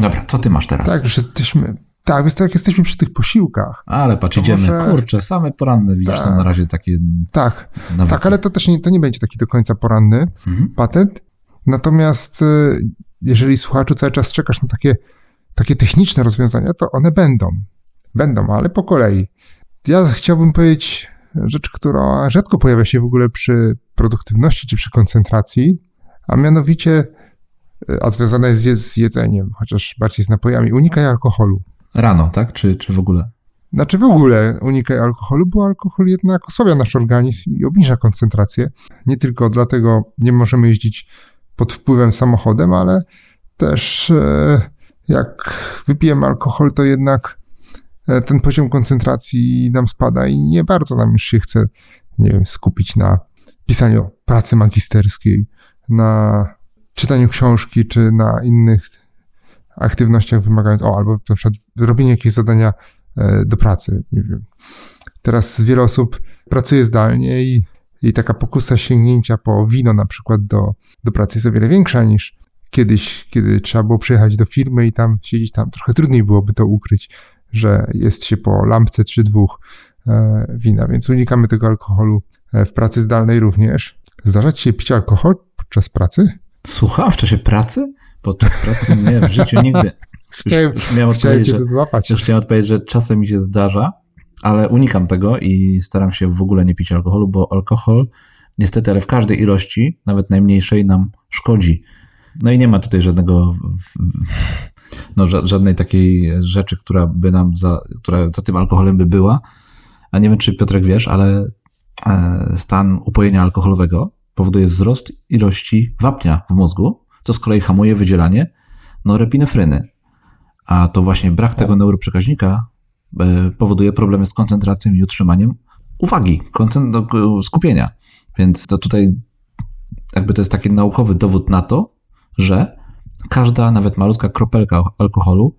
Dobra, co ty masz teraz? Tak, już jesteśmy. Tak, więc tak jak jesteśmy przy tych posiłkach. Ale patrz, idziemy, może- kurczę, same poranne, widzisz, Tak. są na razie takie Tak, nawyki. tak, ale to też nie, to nie będzie taki do końca poranny Mhm. patent. Natomiast y, jeżeli słuchaczu cały czas czekasz na takie, takie techniczne rozwiązania, to one będą. Będą, ale po kolei. Ja chciałbym powiedzieć rzecz, która rzadko pojawia się w ogóle przy produktywności czy przy koncentracji, a mianowicie a związana jest z jedzeniem, chociaż bardziej z napojami. Unikaj alkoholu. Rano, tak? Czy, czy w ogóle? Znaczy w ogóle unikaj alkoholu, bo alkohol jednak osłabia nasz organizm i obniża koncentrację. Nie tylko dlatego nie możemy jeździć pod wpływem samochodem, ale też e, jak wypijemy alkohol, to jednak e, ten poziom koncentracji nam spada i nie bardzo nam już się chce, nie wiem, skupić na pisaniu pracy magisterskiej, na czytaniu książki, czy na innych aktywnościach wymagających, o, albo na przykład robienie jakiegoś zadania e, do pracy, nie wiem. Teraz wiele osób pracuje zdalnie i, i taka pokusa sięgnięcia po wino na przykład do, do pracy jest o wiele większa niż kiedyś, kiedy trzeba było przyjechać do firmy i tam siedzieć tam. Trochę trudniej byłoby to ukryć, że jest się po lampce czy dwóch e, wina, więc unikamy tego alkoholu e, w pracy zdalnej również. Zdarza ci się pić alkohol podczas pracy? Słucham w czasie pracy? Podczas pracy nie, w życiu nigdy. Chciałem, już miałem chciałem cię to złapać. już chciałem odpowiedzieć, że czasem mi się zdarza, ale unikam tego i staram się w ogóle nie pić alkoholu, bo alkohol niestety, ale w każdej ilości, nawet najmniejszej, nam szkodzi. No i nie ma tutaj żadnego, no, ża- żadnej takiej rzeczy, która by nam za, która za tym alkoholem by była. A nie wiem, czy Piotrek wiesz, ale e, stan upojenia alkoholowego powoduje wzrost ilości wapnia w mózgu, co z kolei hamuje wydzielanie norepinefryny. A to właśnie brak tego neuroprzekaźnika e, powoduje problemy z koncentracją i utrzymaniem uwagi, no, skupienia. Więc to tutaj jakby to jest taki naukowy dowód na to, że każda, nawet malutka kropelka alkoholu,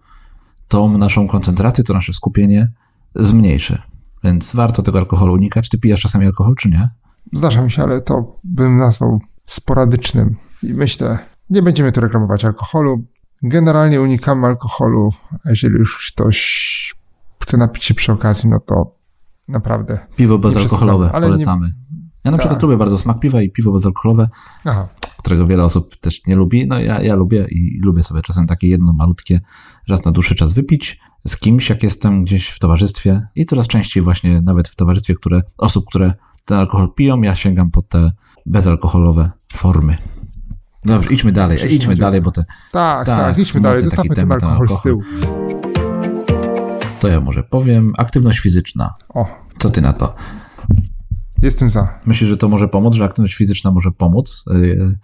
tą naszą koncentrację, to nasze skupienie zmniejszy. Więc warto tego alkoholu unikać. Ty pijesz czasami alkohol, czy nie? Zdarza mi się, ale to bym nazwał sporadycznym. I myślę, nie będziemy tu reklamować alkoholu. Generalnie unikamy alkoholu, jeżeli już ktoś chce napić się przy okazji, no to naprawdę. Piwo bezalkoholowe ale nie- polecamy. Ja na Tak. przykład lubię bardzo smak piwa i piwo bezalkoholowe, Aha, którego wiele osób też nie lubi. No ja, ja lubię i lubię sobie czasem takie jedno malutkie raz na dłuższy czas wypić z kimś, jak jestem gdzieś w towarzystwie i coraz częściej właśnie nawet w towarzystwie, które, osób, które ten alkohol piją, ja sięgam po te bezalkoholowe formy. Dobrze, idźmy dalej, Przecież idźmy dalej, bo te, tak, Tak, tak, idźmy dalej, zostawmy ten ten alkohol z alkohol. tyłu. to ja może powiem. Aktywność fizyczna. O, Co ty na to? Jestem za. Myślisz, że to może pomóc, że aktywność fizyczna może pomóc y,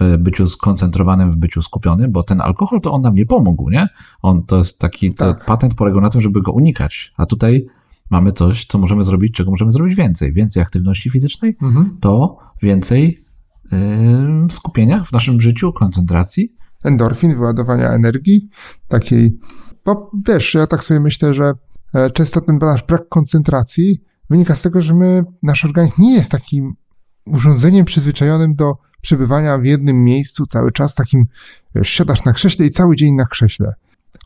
w byciu skoncentrowanym, w byciu skupionym, bo ten alkohol to on nam nie pomógł, nie? On to jest taki to Tak. patent polegał na tym, żeby go unikać. A tutaj mamy coś, co możemy zrobić, czego możemy zrobić więcej. Więcej aktywności fizycznej, Mhm. to więcej y, skupienia w naszym życiu, koncentracji. endorfin, wyładowania energii, takiej, bo wiesz, ja tak sobie myślę, że e, często ten nasz brak koncentracji wynika z tego, że my, nasz organizm nie jest takim urządzeniem przyzwyczajonym do przebywania w jednym miejscu cały czas, takim, wiesz, siadasz na krześle i cały dzień na krześle.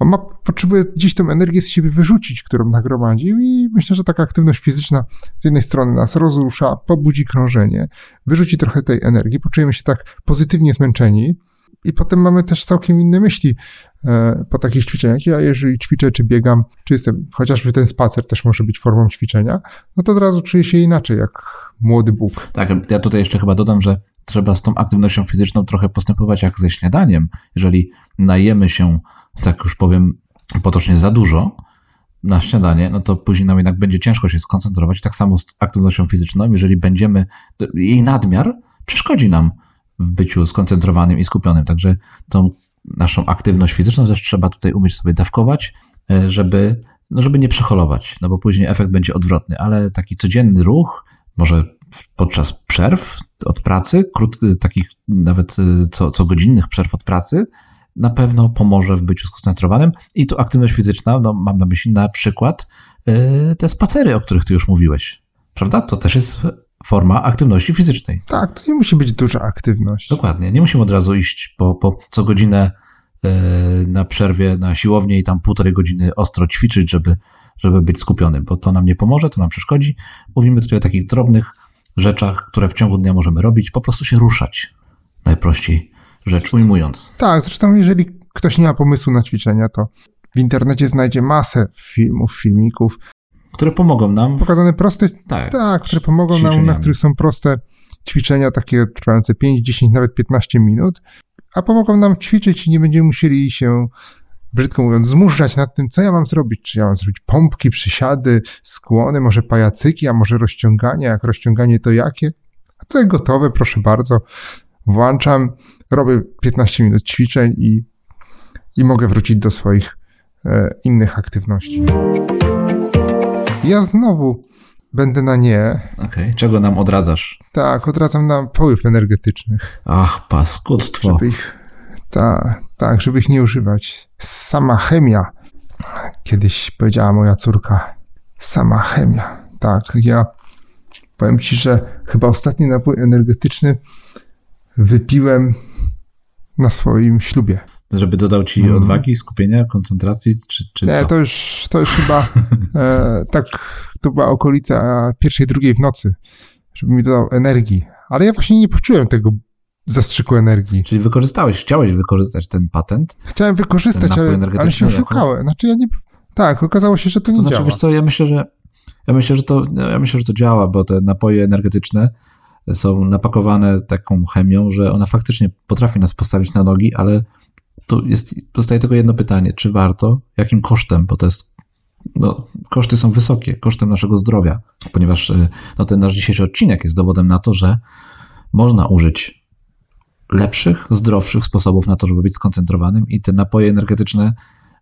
On ma, potrzebuje gdzieś tą energię z siebie wyrzucić, którą nagromadził i myślę, że taka aktywność fizyczna z jednej strony nas rozrusza, pobudzi krążenie, wyrzuci trochę tej energii, poczujemy się tak pozytywnie zmęczeni, i potem mamy też całkiem inne myśli e, po takich ćwiczeniach. Ja jeżeli ćwiczę, czy biegam, czy jestem, chociażby ten spacer też może być formą ćwiczenia, no to od razu czuję się inaczej, jak młody Bóg. Tak, ja tutaj jeszcze chyba dodam, że trzeba z tą aktywnością fizyczną trochę postępować jak ze śniadaniem. Jeżeli najemy się, tak już powiem potocznie, za dużo na śniadanie, no to później nam jednak będzie ciężko się skoncentrować. Tak samo z aktywnością fizyczną, jeżeli będziemy, jej nadmiar przeszkodzi nam w byciu skoncentrowanym i skupionym. Także tą naszą aktywność fizyczną też trzeba tutaj umieć sobie dawkować, e, żeby, no żeby nie przeholować, no bo później efekt będzie odwrotny, ale taki codzienny ruch, może podczas przerw od pracy, krót, takich nawet y, co, co godzinnych przerw od pracy, na pewno pomoże w byciu skoncentrowanym. I tu aktywność fizyczna, no mam na myśli na przykład te spacery, o których ty już mówiłeś. Prawda? To też jest forma aktywności fizycznej. Tak, to nie musi być duża aktywność. Dokładnie. Nie musimy od razu iść po, po co godzinę y, na przerwie na siłownię i tam półtorej godziny ostro ćwiczyć, żeby, żeby być skupionym, bo to nam nie pomoże, to nam przeszkodzi. Mówimy tutaj o takich drobnych rzeczach, które w ciągu dnia możemy robić, po prostu się ruszać. Najprościej rzecz ujmując. Tak, zresztą jeżeli ktoś nie ma pomysłu na ćwiczenia, to w internecie znajdzie masę filmów, filmików, Które pomogą nam. W, pokazane proste, tak, tak, które pomogą nam, na których są proste ćwiczenia, takie trwające 5, 10, nawet 15 minut, a pomogą nam ćwiczyć i nie będziemy musieli się, brzydko mówiąc, zmuszać nad tym, co ja mam zrobić. Czy ja mam zrobić pompki, przysiady, skłony, może pajacyki, a może rozciąganie, jak rozciąganie to jakie? A to jest gotowe, proszę bardzo. Włączam, robię 15 minut ćwiczeń i, i mogę wrócić do swoich e, innych aktywności. Ja znowu będę na nie. Okej, okay. czego nam odradzasz? Tak, odradzam na poływ energetycznych. Ach, paskudztwo. Żeby ich, tak, tak, żeby ich nie używać. Sama chemia. Kiedyś powiedziała moja córka. Sama chemia. Tak, ja powiem ci, że chyba ostatni napój energetyczny wypiłem na swoim ślubie. Żeby dodał ci mm. odwagi, skupienia, koncentracji, czy, czy Nie, co? to już, to już chyba e, tak, to była okolica pierwszej, drugiej w nocy, żeby mi dodał energii. Ale ja właśnie nie poczułem tego zastrzyku energii. Czyli wykorzystałeś, chciałeś wykorzystać ten patent? Chciałem wykorzystać, ale, ale się oszukałem. Znaczy ja nie... Tak, okazało się, że to nie to znaczy, działa. Wiesz co, ja myślę, że ja myślę, że to, ja myślę, że to działa, bo te napoje energetyczne są napakowane taką chemią, że ona faktycznie potrafi nas postawić na nogi, ale to jest, pozostaje tylko jedno pytanie, czy warto, jakim kosztem, bo to jest, no, koszty są wysokie, kosztem naszego zdrowia, ponieważ y, no, ten nasz dzisiejszy odcinek jest dowodem na to, że można użyć lepszych, zdrowszych sposobów na to, żeby być skoncentrowanym i te napoje energetyczne,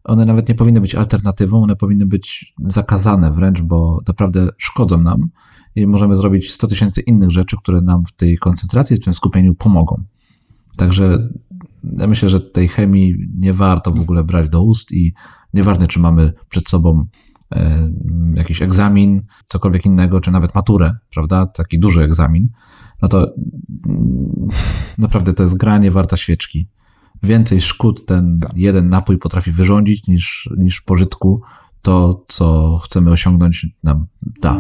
one nawet nie powinny być alternatywą, one powinny być zakazane wręcz, bo naprawdę szkodzą nam i możemy zrobić 100 tysięcy innych rzeczy, które nam w tej koncentracji, w tym skupieniu pomogą. Także ja myślę, że tej chemii nie warto w ogóle brać do ust i nieważne, czy mamy przed sobą e, jakiś egzamin, cokolwiek innego, czy nawet maturę, prawda? Taki duży egzamin, no to mm, naprawdę to jest granie warta świeczki. Więcej szkód ten tak. jeden napój potrafi wyrządzić niż, niż pożytku to, co chcemy osiągnąć nam da.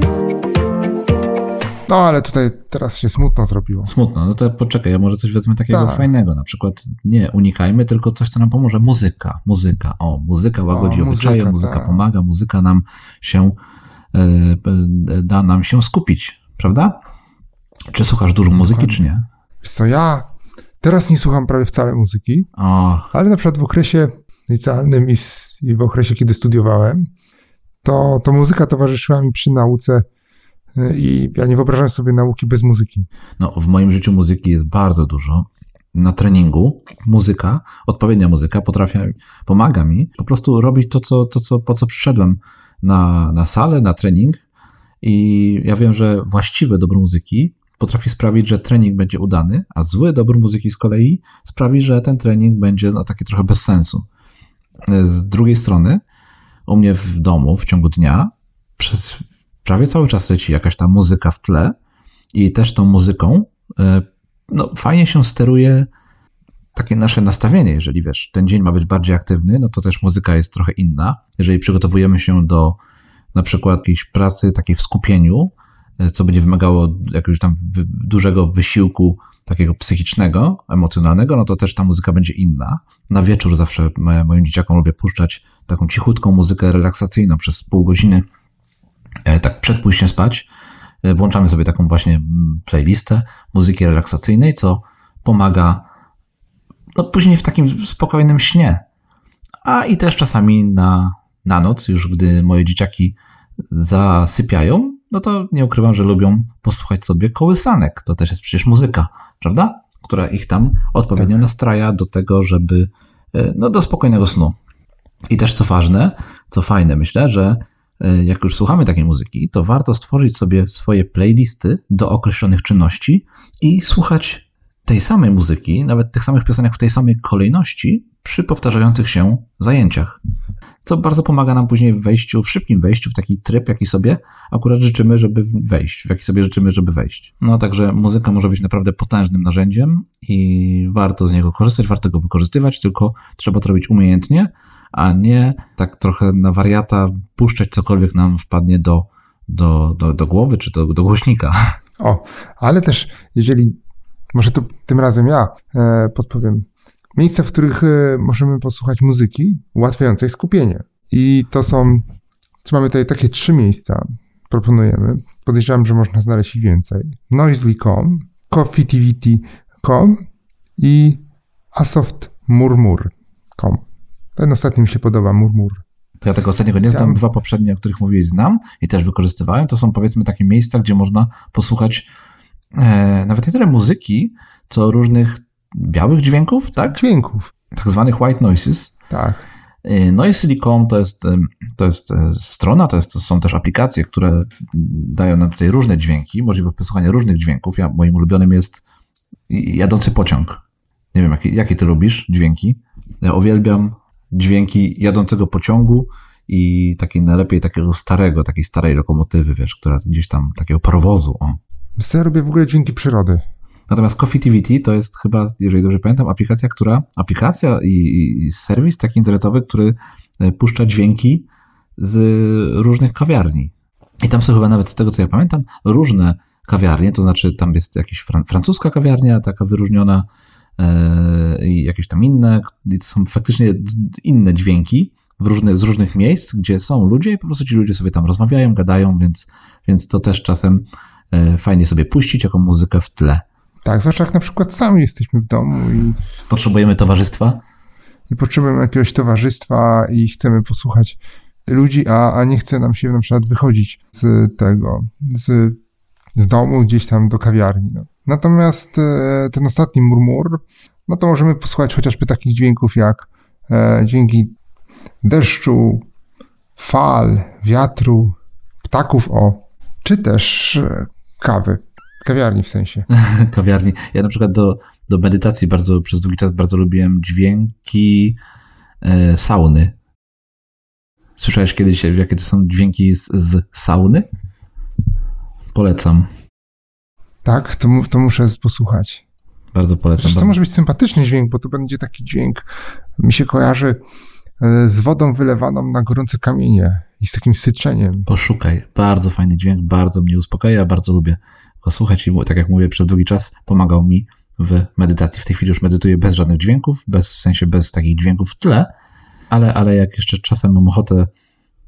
No, ale tutaj teraz się smutno zrobiło. Smutno, no to poczekaj, ja może coś wezmę takiego tak. fajnego, na przykład nie unikajmy, tylko coś, co nam pomoże. Muzyka, muzyka, o, muzyka łagodzi o, obyczaje, muzyka, tak. pomaga, muzyka nam się, e, da nam się skupić, prawda? Czy słuchasz dużo muzyki, czy nie? Wiesz co, ja teraz nie słucham prawie wcale muzyki, o. ale na przykład w okresie licealnym i, i w okresie, kiedy studiowałem, to, to muzyka towarzyszyła mi przy nauce i ja nie wyobrażam sobie nauki bez muzyki. No, w moim życiu muzyki jest bardzo dużo. Na treningu muzyka, odpowiednia muzyka potrafi, pomaga mi po prostu robić to, co, to co, po co przyszedłem na, na salę, na trening. I ja wiem, że właściwe dobro muzyki potrafi sprawić, że trening będzie udany, a zły dobór muzyki z kolei sprawi, że ten trening będzie no, taki trochę bez sensu. Z drugiej strony, u mnie w domu w ciągu dnia przez prawie cały czas leci jakaś ta muzyka w tle i też tą muzyką e, no, fajnie się steruje takie nasze nastawienie, jeżeli wiesz, ten dzień ma być bardziej aktywny, no to też muzyka jest trochę inna. Jeżeli przygotowujemy się do na przykład jakiejś pracy takiej w skupieniu, e, co będzie wymagało jakiegoś tam dużego wysiłku takiego psychicznego, emocjonalnego, no to też ta muzyka będzie inna. Na wieczór zawsze moim dzieciakom lubię puszczać taką cichutką muzykę relaksacyjną przez pół godziny, tak przed pójściem spać e, włączamy sobie taką właśnie mm, playlistę muzyki relaksacyjnej, co pomaga no, później w takim spokojnym śnie. A i też czasami na, na noc, już gdy moje dzieciaki zasypiają, no to nie ukrywam, że lubią posłuchać sobie kołysanek. To też jest przecież muzyka, prawda? Która ich tam odpowiednio tak. nastraja do tego, żeby, e, no, do spokojnego snu. I też co ważne, co fajne, myślę, że E, jak już słuchamy takiej muzyki, to warto stworzyć sobie swoje playlisty do określonych czynności i słuchać tej samej muzyki, nawet tych samych piosenek w tej samej kolejności przy powtarzających się zajęciach. Co bardzo pomaga nam później w wejściu, w szybkim wejściu w taki tryb, jaki sobie akurat życzymy, żeby wejść, w jaki sobie życzymy, żeby wejść. No także muzyka może być naprawdę potężnym narzędziem i warto z niego korzystać, warto go wykorzystywać, tylko trzeba to robić umiejętnie, a nie tak trochę na wariata puszczać cokolwiek nam wpadnie do, do, do, do głowy czy do, do głośnika. O, ale też jeżeli, może to tym razem ja e, podpowiem, miejsca, w których e, możemy posłuchać muzyki ułatwiającej skupienie. I to są, mamy tutaj takie trzy miejsca, proponujemy. Podejrzewam, że można znaleźć ich więcej. Noisely.com, coffeetivity.com i asoftmurmur.com. Ten ostatni mi się podoba, murmur. To ja tego ostatniego nie znam. Dwa poprzednie, o których mówiłeś, znam i też wykorzystywałem. To są powiedzmy takie miejsca, gdzie można posłuchać e, nawet nie tyle muzyki, co różnych białych dźwięków, tak? Dźwięków. Tak zwanych white noises. Tak. Noisily.com to jest, e, to jest e, strona, to, jest, to są też aplikacje, które dają nam tutaj różne dźwięki, możliwość posłuchania różnych dźwięków. Ja, moim ulubionym jest jadący pociąg. Nie wiem, jakie, jakie ty lubisz dźwięki. Ja uwielbiam dźwięki jadącego pociągu i takiej najlepiej takiego starego, takiej starej lokomotywy, wiesz, która gdzieś tam, takiego parowozu. O. Ja robię w ogóle dźwięki przyrody. Natomiast Coffee TVT to jest chyba, jeżeli dobrze pamiętam, aplikacja, która, aplikacja i, i serwis taki internetowy, który e, puszcza dźwięki z różnych kawiarni. I tam są chyba nawet z tego, co ja pamiętam, różne kawiarnie, to znaczy tam jest jakaś fran francuska kawiarnia, taka wyróżniona, i jakieś tam inne, to są faktycznie inne dźwięki z różnych miejsc, gdzie są ludzie i po prostu ci ludzie sobie tam rozmawiają, gadają, więc, więc to też czasem e, fajnie sobie puścić jako muzykę w tle. Tak, zwłaszcza jak na przykład sami jesteśmy w domu i. Potrzebujemy towarzystwa? I potrzebujemy jakiegoś towarzystwa i chcemy posłuchać ludzi, a, a nie chce nam się na przykład wychodzić z tego, z, z domu gdzieś tam do kawiarni. No. Natomiast e, ten ostatni murmur, no to możemy posłuchać chociażby takich dźwięków jak e, dźwięki deszczu, fal, wiatru, ptaków o, czy też e, kawy. Kawiarni w sensie. Kawiarni. Ja na przykład do, do medytacji bardzo przez długi czas bardzo lubiłem dźwięki e, sauny. Słyszałeś kiedyś, jakie to są dźwięki z, z sauny? Polecam. Tak, to, to muszę posłuchać. Bardzo polecam. Zresztą to może być sympatyczny dźwięk, bo to będzie taki dźwięk, mi się kojarzy e, z wodą wylewaną na gorące kamienie i z takim syczeniem. Poszukaj. Bardzo fajny dźwięk, bardzo mnie uspokaja, bardzo lubię go słuchać i tak jak mówię, przez długi czas pomagał mi w medytacji. W tej chwili już medytuję bez żadnych dźwięków, bez, w sensie bez takich dźwięków w tle, ale, ale jak jeszcze czasem mam ochotę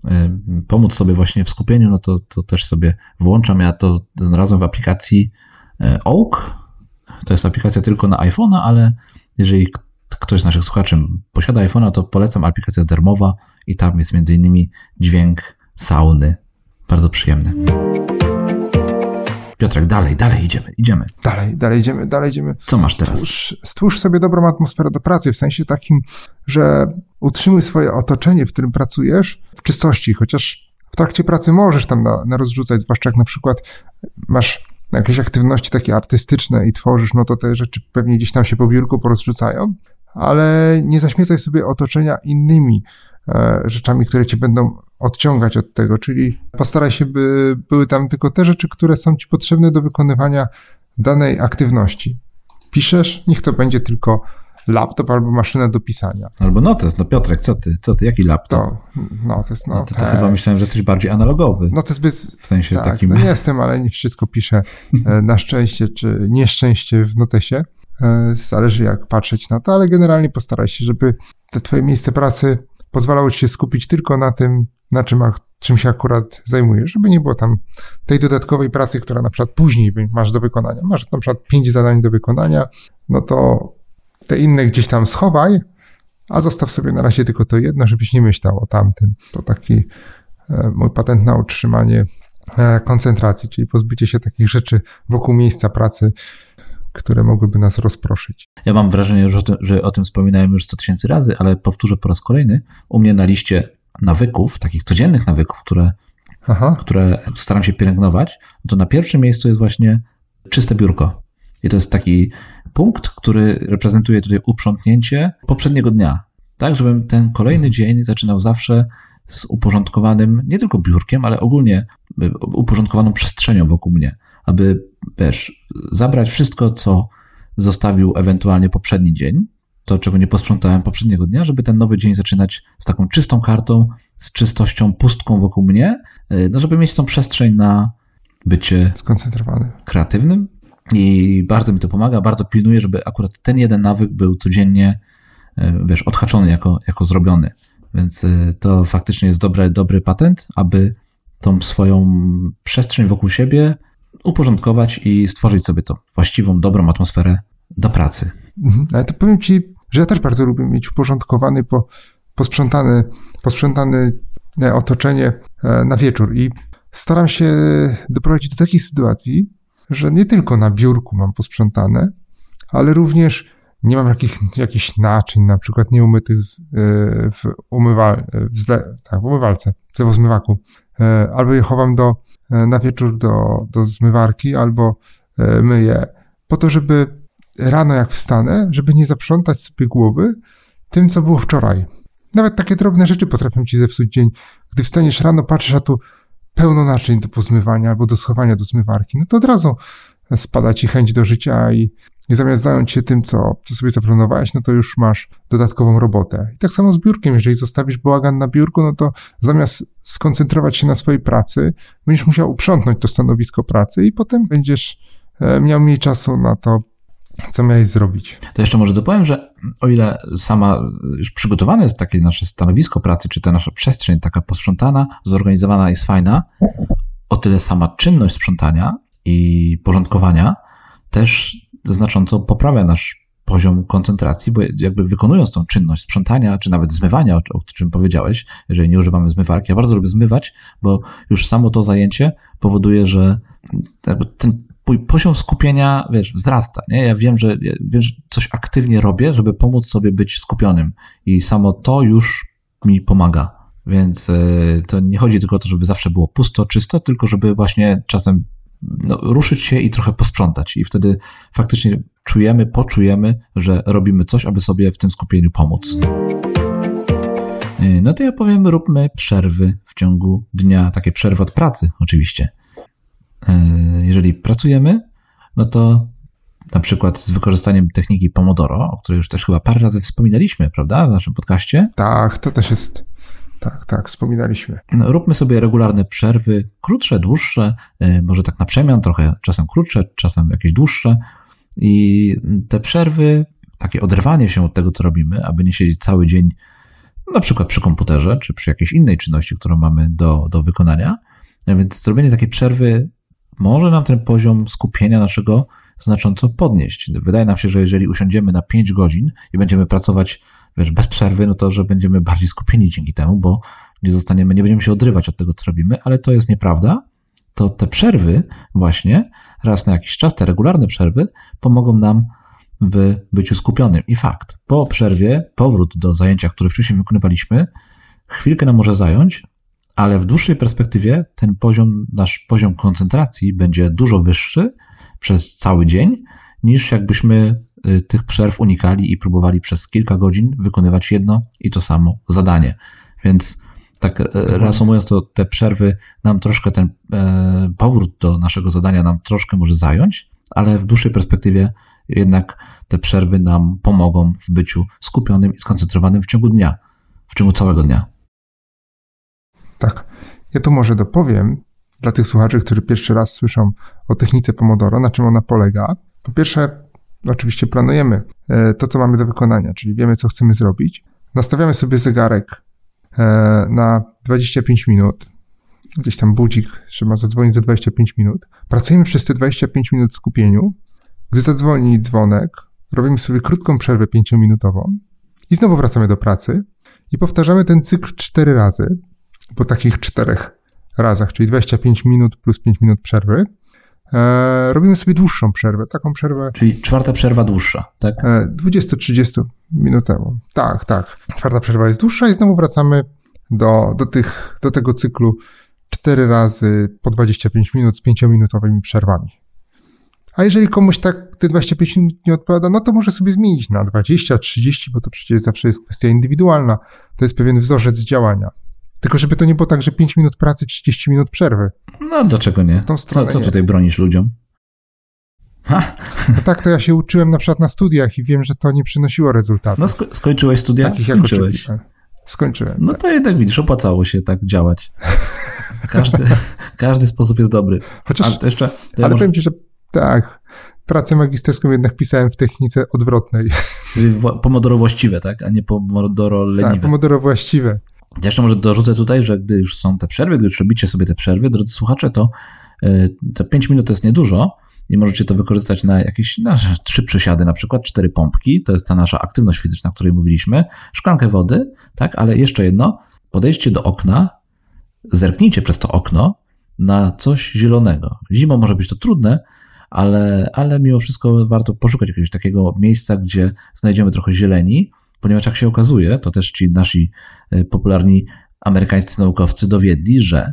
e, pomóc sobie właśnie w skupieniu, no to, to też sobie włączam. Ja to znalazłem w aplikacji Oak. To jest aplikacja tylko na iPhone'a, ale jeżeli ktoś z naszych słuchaczy posiada iPhone'a, to polecam. Aplikacja jest darmowa i tam jest między innymi dźwięk sauny. Bardzo przyjemny. Piotrek, dalej, dalej idziemy, idziemy. Dalej, dalej idziemy, dalej idziemy. Co masz teraz? Stwórz, stwórz sobie dobrą atmosferę do pracy, w sensie takim, że utrzymuj swoje otoczenie, w którym pracujesz, w czystości, chociaż w trakcie pracy możesz tam na, na rozrzucać, zwłaszcza jak na przykład masz jakieś aktywności takie artystyczne i tworzysz, no to te rzeczy pewnie gdzieś tam się po biurku porozrzucają, ale nie zaśmiecaj sobie otoczenia innymi e, rzeczami, które cię będą odciągać od tego, czyli postaraj się, by były tam tylko te rzeczy, które są ci potrzebne do wykonywania danej aktywności. Piszesz, niech to będzie tylko laptop albo maszyna do pisania. Albo notes, no Piotrek, co ty, co ty, jaki laptop? To, notes, no. no to, to chyba myślałem, że jesteś bardziej analogowy. No to jest bez... W sensie tak, takim... No jestem, ale nie wszystko piszę e, na szczęście czy nieszczęście w notesie. E, zależy jak patrzeć na to, ale generalnie postaraj się, żeby te twoje miejsce pracy pozwalało ci się skupić tylko na tym, na czym, czym się akurat zajmujesz, żeby nie było tam tej dodatkowej pracy, która na przykład później masz do wykonania. Masz na przykład pięć zadań do wykonania, no to te inne gdzieś tam schowaj, a zostaw sobie na razie tylko to jedno, żebyś nie myślał o tamtym. To taki e, mój patent na utrzymanie e, koncentracji, czyli pozbycie się takich rzeczy wokół miejsca pracy, które mogłyby nas rozproszyć. Ja mam wrażenie, że o tym, że o tym wspominałem już 100 tysięcy razy, ale powtórzę po raz kolejny. U mnie na liście nawyków, takich codziennych nawyków, które, które staram się pielęgnować, to na pierwszym miejscu jest właśnie czyste biurko. I to jest taki punkt, który reprezentuje tutaj uprzątnięcie poprzedniego dnia. Tak, żebym ten kolejny dzień zaczynał zawsze z uporządkowanym nie tylko biurkiem, ale ogólnie uporządkowaną przestrzenią wokół mnie, aby wiesz, zabrać wszystko, co zostawił ewentualnie poprzedni dzień, to, czego nie posprzątałem poprzedniego dnia, żeby ten nowy dzień zaczynać z taką czystą kartą, z czystością, pustką wokół mnie, y, no żeby mieć tą przestrzeń na bycie skoncentrowanym, kreatywnym. I bardzo mi to pomaga, bardzo pilnuję, żeby akurat ten jeden nawyk był codziennie, y, wiesz, odhaczony jako, jako zrobiony. Więc y, to faktycznie jest dobry, dobry patent, aby tą swoją przestrzeń wokół siebie uporządkować i stworzyć sobie to właściwą, dobrą atmosferę do pracy. Mhm. Ale to powiem Ci, że ja też bardzo lubię mieć uporządkowany, po, posprzątany, posprzątane otoczenie e, na wieczór i staram się doprowadzić do takiej sytuacji, że nie tylko na biurku mam posprzątane, ale również nie mam jakich, jakichś naczyń, na przykład nieumytych w, umywal, w, zle, tak, w umywalce, w zmywaku. Albo je chowam do, na wieczór do, do zmywarki, albo myję, po to, żeby rano jak wstanę, żeby nie zaprzątać sobie głowy tym, co było wczoraj. Nawet takie drobne rzeczy potrafią ci zepsuć dzień. Gdy wstaniesz rano, patrzysz, a tu pełno naczyń do pozmywania albo do schowania do zmywarki, no to od razu spada ci chęć do życia i, i zamiast zająć się tym, co, co sobie zaplanowałeś, no to już masz dodatkową robotę. I tak samo z biurkiem, jeżeli zostawisz bałagan na biurku, no to zamiast skoncentrować się na swojej pracy, będziesz musiał uprzątnąć to stanowisko pracy i potem będziesz e, miał mniej czasu na to, co miałeś zrobić? To jeszcze może dopowiem, że o ile sama już przygotowane jest takie nasze stanowisko pracy, czy ta nasza przestrzeń taka posprzątana, zorganizowana jest fajna, o tyle sama czynność sprzątania i porządkowania też znacząco poprawia nasz poziom koncentracji, bo jakby wykonując tą czynność sprzątania, czy nawet zmywania, o, czym powiedziałeś, jeżeli nie używamy zmywarki, ja bardzo lubię zmywać, bo już samo to zajęcie powoduje, że ten mój poziom skupienia, wiesz, wzrasta, nie? Ja wiem, że, ja wiem, że coś aktywnie robię, żeby pomóc sobie być skupionym i samo to już mi pomaga. Więc yy, to nie chodzi tylko o to, żeby zawsze było pusto, czysto, tylko żeby właśnie czasem no, ruszyć się i trochę posprzątać. I wtedy faktycznie czujemy, poczujemy, że robimy coś, aby sobie w tym skupieniu pomóc. Yy, no to ja powiem, róbmy przerwy w ciągu dnia, takie przerwy od pracy oczywiście. E, jeżeli pracujemy, no to na przykład z wykorzystaniem techniki Pomodoro, o której już też chyba parę razy wspominaliśmy, prawda, w naszym podcaście? Tak, to też jest. Tak, tak, wspominaliśmy. No, róbmy sobie regularne przerwy, krótsze, dłuższe, e, może tak na przemian, trochę czasem krótsze, czasem jakieś dłuższe. I te przerwy, takie oderwanie się od tego, co robimy, aby nie siedzieć cały dzień, na przykład przy komputerze, czy przy jakiejś innej czynności, którą mamy do, do wykonania. Więc zrobienie takiej przerwy może nam ten poziom skupienia naszego znacząco podnieść. Wydaje nam się, że jeżeli usiądziemy na 5 godzin i będziemy pracować wiesz, bez przerwy, no to że będziemy bardziej skupieni dzięki temu, bo nie zostaniemy, nie będziemy się odrywać od tego, co robimy, ale to jest nieprawda. To te przerwy właśnie, raz na jakiś czas, te regularne przerwy pomogą nam w byciu skupionym. I fakt, po przerwie, powrót do zajęcia, które wcześniej wykonywaliśmy, chwilkę nam może zająć, ale w dłuższej perspektywie ten poziom, nasz poziom koncentracji będzie dużo wyższy przez cały dzień, niż jakbyśmy y, tych przerw unikali i próbowali przez kilka godzin wykonywać jedno i to samo zadanie. Więc tak mhm. reasumując, to te przerwy nam troszkę ten e, powrót do naszego zadania nam troszkę może zająć, ale w dłuższej perspektywie jednak te przerwy nam pomogą w byciu skupionym i skoncentrowanym w ciągu dnia, w ciągu całego dnia. Tak. Ja to może dopowiem dla tych słuchaczy, którzy pierwszy raz słyszą o technice Pomodoro, na czym ona polega. Po pierwsze, oczywiście planujemy e, to, co mamy do wykonania, czyli wiemy, co chcemy zrobić. Nastawiamy sobie zegarek e, na 25 minut. Gdzieś tam budzik, że ma zadzwonić za 25 minut. Pracujemy przez te 25 minut w skupieniu. Gdy zadzwoni dzwonek, robimy sobie krótką przerwę 5-minutową i znowu wracamy do pracy i powtarzamy ten cykl 4 razy po takich czterech razach, czyli 25 minut plus 5 minut przerwy. E, robimy sobie dłuższą przerwę, taką przerwę. Czyli czwarta przerwa dłuższa, tak? E, 20-30 minutową. Tak, tak. Czwarta przerwa jest dłuższa i znowu wracamy do, do, tych, do tego cyklu cztery razy po 25 minut z 5-minutowymi przerwami. A jeżeli komuś tak te 25 minut nie odpowiada, no to może sobie zmienić na 20, 30, bo to przecież zawsze jest kwestia indywidualna. To jest pewien wzorzec działania. Tylko żeby to nie było tak, że 5 minut pracy, 30 minut przerwy. No dlaczego nie? co, co tutaj bronisz ludziom? Ha. No tak, to ja się uczyłem na przykład na studiach i wiem, że to nie przynosiło rezultatów. No sko- skończyłeś studia? Takich Skończyłeś. jak Skończyłem. No tak. to jednak widzisz, opłacało się tak działać. Każdy, każdy sposób jest dobry. Chociaż, jeszcze, ale może... powiem ci, że tak, pracę magisterską jednak pisałem w technice odwrotnej. Czyli pomodoro właściwe, tak? A nie pomodoro leniwe. Tak, pomodoro właściwe. Jeszcze może dorzucę tutaj, że gdy już są te przerwy, gdy już robicie sobie te przerwy, drodzy słuchacze, to e, te 5 minut to jest niedużo, i możecie to wykorzystać na jakieś nasze trzy przysiady, na przykład cztery pompki, to jest ta nasza aktywność fizyczna, o której mówiliśmy, szklankę wody, tak, ale jeszcze jedno, podejdźcie do okna, zerknijcie przez to okno na coś zielonego. Zimą może być to trudne, ale, ale mimo wszystko warto poszukać jakiegoś takiego miejsca, gdzie znajdziemy trochę zieleni, ponieważ jak się okazuje, to też ci nasi e, popularni amerykańscy naukowcy dowiedli, że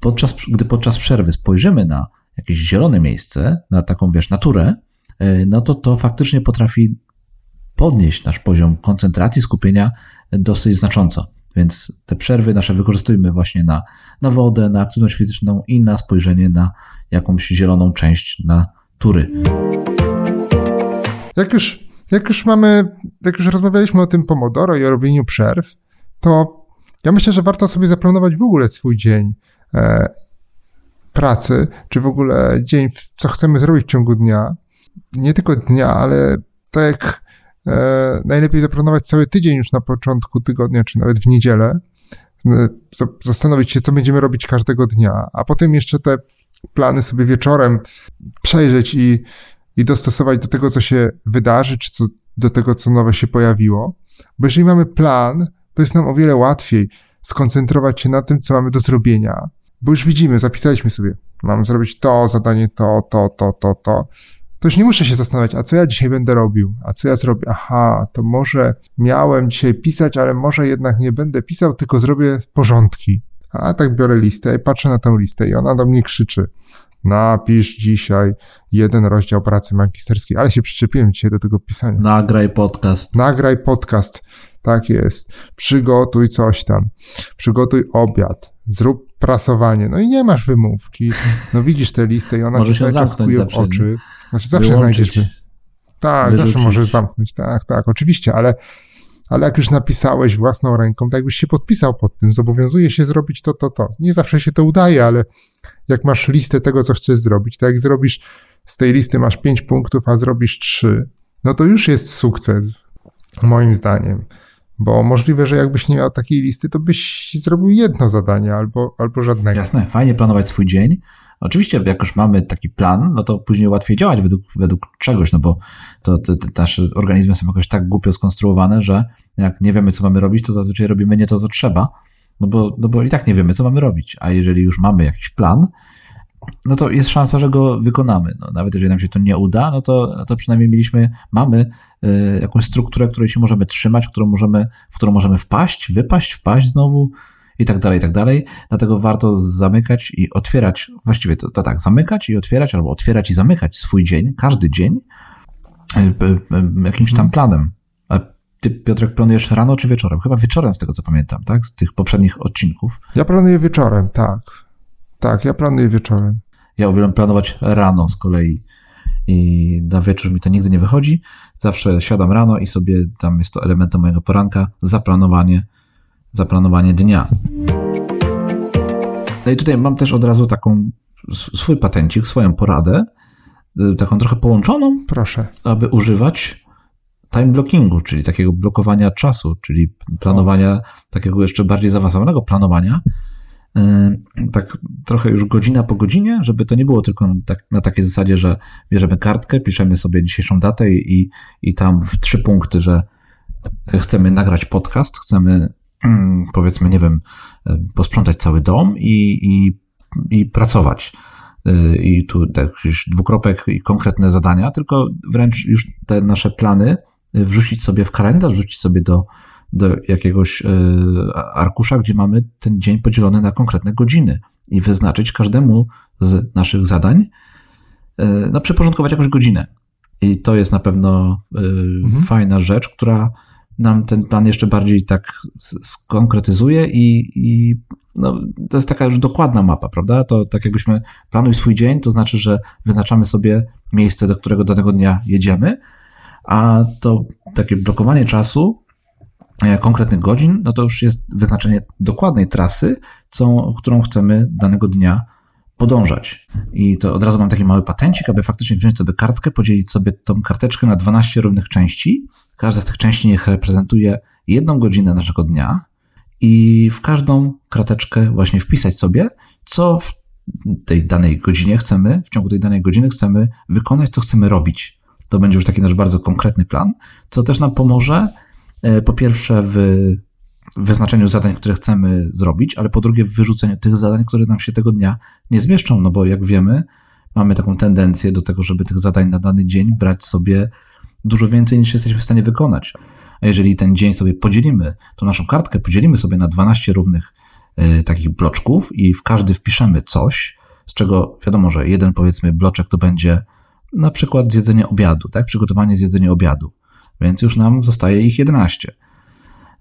podczas, gdy podczas przerwy spojrzymy na jakieś zielone miejsce, na taką, wiesz, naturę, e, no to to faktycznie potrafi podnieść nasz poziom koncentracji, skupienia dosyć znacząco. Więc te przerwy nasze wykorzystujmy właśnie na, na wodę, na aktywność fizyczną i na spojrzenie na jakąś zieloną część natury. Jak już, jak już mamy, jak już rozmawialiśmy o tym Pomodoro i o robieniu przerw, to ja myślę, że warto sobie zaplanować w ogóle swój dzień e, pracy, czy w ogóle dzień, co chcemy zrobić w ciągu dnia. Nie tylko dnia, ale tak jak e, najlepiej zaplanować cały tydzień już na początku tygodnia, czy nawet w niedzielę. E, zastanowić się, co będziemy robić każdego dnia, a potem jeszcze te plany sobie wieczorem przejrzeć i, i dostosować do tego, co się wydarzy, czy co, do tego, co nowe się pojawiło. Bo jeżeli mamy plan, to jest nam o wiele łatwiej skoncentrować się na tym, co mamy do zrobienia. Bo już widzimy, zapisaliśmy sobie, mam zrobić to, zadanie to, to, to, to, to. To już nie muszę się zastanawiać, a co ja dzisiaj będę robił? A co ja zrobię? Aha, to może miałem dzisiaj pisać, ale może jednak nie będę pisał, tylko zrobię porządki. A tak biorę listę i patrzę na tę listę i ona do mnie krzyczy. Napisz dzisiaj jeden rozdział pracy magisterskiej, ale się przyczepiłem dzisiaj do tego pisania. Nagraj podcast. Nagraj podcast. Tak jest. Przygotuj coś tam. Przygotuj obiad. Zrób prasowanie. No i nie masz wymówki. No widzisz tę listę i ona Może ci cały czas kuje w oczy. Znaczy zawsze Wyłączyć, znajdziesz... Tak, wyrzucić. zawsze możesz zamknąć. Tak, tak, oczywiście, ale ale jak już napisałeś własną ręką, tak jakbyś się podpisał pod tym, zobowiązuje się zrobić to, to, to. Nie zawsze się to udaje, ale jak masz listę tego, co chcesz zrobić, tak jak zrobisz z tej listy masz pięć punktów, a zrobisz trzy, no to już jest sukces, moim zdaniem. Bo możliwe, że jakbyś nie miał takiej listy, to byś zrobił jedno zadanie albo, albo żadnego. Jasne, fajnie planować swój dzień. Oczywiście, jak już mamy taki plan, no to później łatwiej działać według, według czegoś, no bo to, te, te nasze organizmy są jakoś tak głupio skonstruowane, że jak nie wiemy, co mamy robić, to zazwyczaj robimy nie to, co trzeba, no bo, no bo i tak nie wiemy, co mamy robić. A jeżeli już mamy jakiś plan, no to jest szansa, że go wykonamy. No, nawet jeżeli nam się to nie uda, no to, no to przynajmniej mieliśmy, mamy y, jakąś strukturę, której się możemy trzymać, którą możemy, w którą możemy wpaść, wypaść, wpaść znowu i tak dalej, i tak dalej. Dlatego warto zamykać i otwierać, właściwie to, to tak, zamykać i otwierać, albo otwierać i zamykać swój dzień, każdy dzień y, y, y, jakimś tam planem. A ty, Piotrek, planujesz rano czy wieczorem? Chyba wieczorem, z tego co pamiętam, tak? Z tych poprzednich odcinków. Ja planuję wieczorem, tak. Tak, ja planuję wieczorem. Ja uwielbiam planować rano z kolei i na wieczór mi to nigdy nie wychodzi. Zawsze siadam rano i sobie tam jest to elementem mojego poranka, zaplanowanie, zaplanowanie dnia. No i tutaj mam też od razu taką swój patencik, swoją poradę, y, taką trochę połączoną, Proszę. aby używać time blockingu, czyli takiego blokowania czasu, czyli planowania, takiego jeszcze bardziej zaawansowanego planowania, Yy, tak trochę już godzina po godzinie, żeby to nie było tylko tak, na takiej zasadzie, że bierzemy kartkę, piszemy sobie dzisiejszą datę i, i tam w trzy punkty, że chcemy nagrać podcast, chcemy powiedzmy, nie wiem, posprzątać cały dom i, i, i pracować. Yy, I tu jakiś dwukropek i konkretne zadania, tylko wręcz już te nasze plany wrzucić sobie w kalendarz, wrzucić sobie do, do jakiegoś arkusza, gdzie mamy ten dzień podzielony na konkretne godziny i wyznaczyć każdemu z naszych zadań, no przyporządkować jakąś godzinę. I to jest na pewno mhm. fajna rzecz, która nam ten plan jeszcze bardziej tak skonkretyzuje i, i no, to jest taka już dokładna mapa, prawda? To tak jakbyśmy planuj swój dzień, to znaczy, że wyznaczamy sobie miejsce, do którego danego dnia jedziemy, a to takie blokowanie czasu E, konkretnych godzin, no to już jest wyznaczenie dokładnej trasy, co, którą chcemy danego dnia podążać. I to od razu mam taki mały patencik, aby faktycznie wziąć sobie kartkę, podzielić sobie tą karteczkę na 12 równych części. Każda z tych części niech reprezentuje jedną godzinę naszego dnia i w każdą karteczkę właśnie wpisać sobie, co w tej danej godzinie chcemy, w ciągu tej danej godziny chcemy wykonać, co chcemy robić. To będzie już taki nasz bardzo konkretny plan, co też nam pomoże e, po pierwsze w wyznaczeniu zadań, które chcemy zrobić, ale po drugie w wyrzuceniu tych zadań, które nam się tego dnia nie zmieszczą, no bo jak wiemy, mamy taką tendencję do tego, żeby tych zadań na dany dzień brać sobie dużo więcej niż jesteśmy w stanie wykonać. A jeżeli ten dzień sobie podzielimy, to naszą kartkę podzielimy sobie na 12 równych y, takich bloczków i w każdy wpiszemy coś, z czego wiadomo, że jeden powiedzmy bloczek to będzie na przykład zjedzenie obiadu, tak? Przygotowanie zjedzenia obiadu. Więc już nam zostaje ich 11.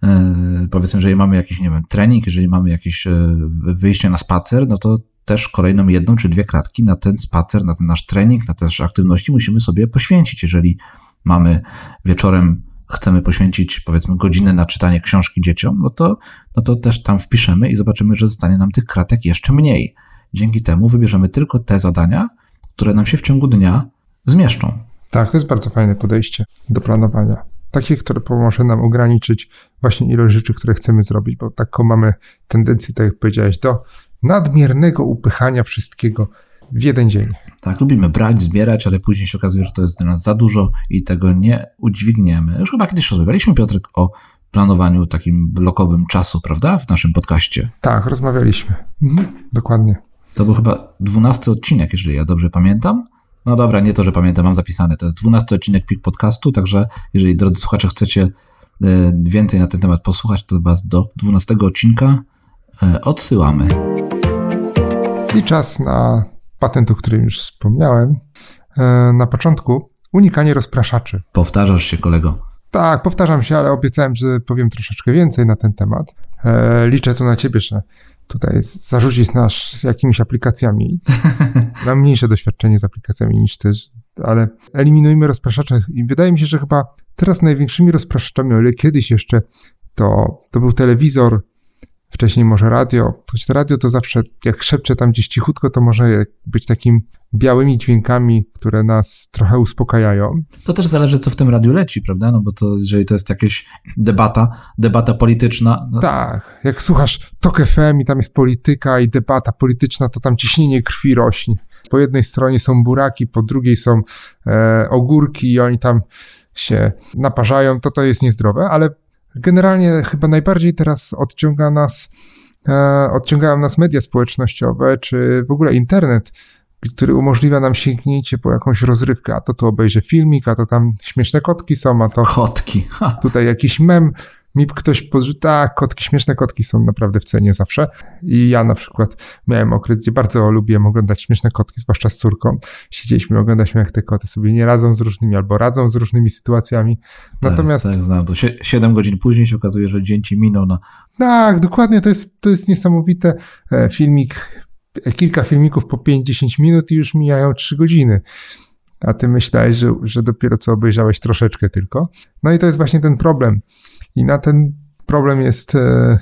Yy, powiedzmy, jeżeli mamy jakiś, nie wiem, trening, jeżeli mamy jakieś yy, wyjście na spacer, no to też kolejną jedną czy dwie kratki na ten spacer, na ten nasz trening, na te nasze aktywności musimy sobie poświęcić. Jeżeli mamy wieczorem, chcemy poświęcić powiedzmy godzinę na czytanie książki dzieciom, no to, no to też tam wpiszemy i zobaczymy, że zostanie nam tych kratek jeszcze mniej. Dzięki temu wybierzemy tylko te zadania, które nam się w ciągu dnia zmieszczą. Tak, to jest bardzo fajne podejście do planowania. Takie, które pomoże nam ograniczyć właśnie ilość rzeczy, które chcemy zrobić, bo taką mamy tendencję, tak jak powiedziałeś, do nadmiernego upychania wszystkiego w jeden dzień. Tak, lubimy brać, zbierać, ale później się okazuje, że to jest dla nas za dużo i tego nie udźwigniemy. Już chyba kiedyś rozmawialiśmy, Piotrek, o planowaniu takim blokowym czasu, prawda, w naszym podcaście. Tak, rozmawialiśmy. Mhm, dokładnie. To był chyba dwunasty odcinek, jeżeli ja dobrze pamiętam. No dobra, nie to, że pamiętam, mam zapisane. To jest dwunasty odcinek PIK Podcastu, także jeżeli, drodzy słuchacze, chcecie więcej na ten temat posłuchać, to was do dwunastego odcinka e, odsyłamy. I czas na patent, o którym już wspomniałem. E, na początku unikanie rozpraszaczy. Powtarzasz się, kolego. Tak, powtarzam się, ale obiecałem, że powiem troszeczkę więcej na ten temat. Liczę tu na ciebie, że tutaj zarzucić nas jakimiś aplikacjami. Mam mniejsze doświadczenie z aplikacjami niż też, ale eliminujmy rozpraszacze i wydaje mi się, że chyba teraz największymi rozpraszaczami, o ile kiedyś jeszcze to, to był telewizor, wcześniej może radio, choć to radio to zawsze, jak szepcze tam gdzieś cichutko, to może być takim białymi dźwiękami, które nas trochę uspokajają. To też zależy, co w tym radiu leci, prawda? No bo to, jeżeli to jest jakaś debata, debata polityczna. No... Tak, jak słuchasz TOK FM i tam jest polityka i debata polityczna, to tam ciśnienie krwi rośnie. Po jednej stronie są buraki, po drugiej są e, ogórki i oni tam się naparzają, to to jest niezdrowe, ale generalnie chyba najbardziej teraz odciąga nas, e, odciągają nas media społecznościowe, czy w ogóle internet, który umożliwia nam sięgnięcie po jakąś rozrywkę, a to tu obejrzę filmik, a to tam śmieszne kotki są, a to... Kotki. Ha. Tutaj jakiś mem, mi ktoś podrzuca, tak, kotki, śmieszne kotki są naprawdę w cenie zawsze. I ja na przykład miałem okres, gdzie bardzo lubiłem oglądać śmieszne kotki, zwłaszcza z córką. Siedzieliśmy, oglądaliśmy, jak te koty sobie nie radzą z różnymi albo radzą z różnymi sytuacjami. Tak, Natomiast. Tak, znam to. Siedem godzin później się okazuje, że dzień ci minął na. Tak, dokładnie, to jest, to jest niesamowite. E, filmik, e, kilka filmików po 5-10 minut i już mijają 3 godziny a ty myślałeś, że, że dopiero co obejrzałeś troszeczkę tylko. No i to jest właśnie ten problem. I na ten problem jest e,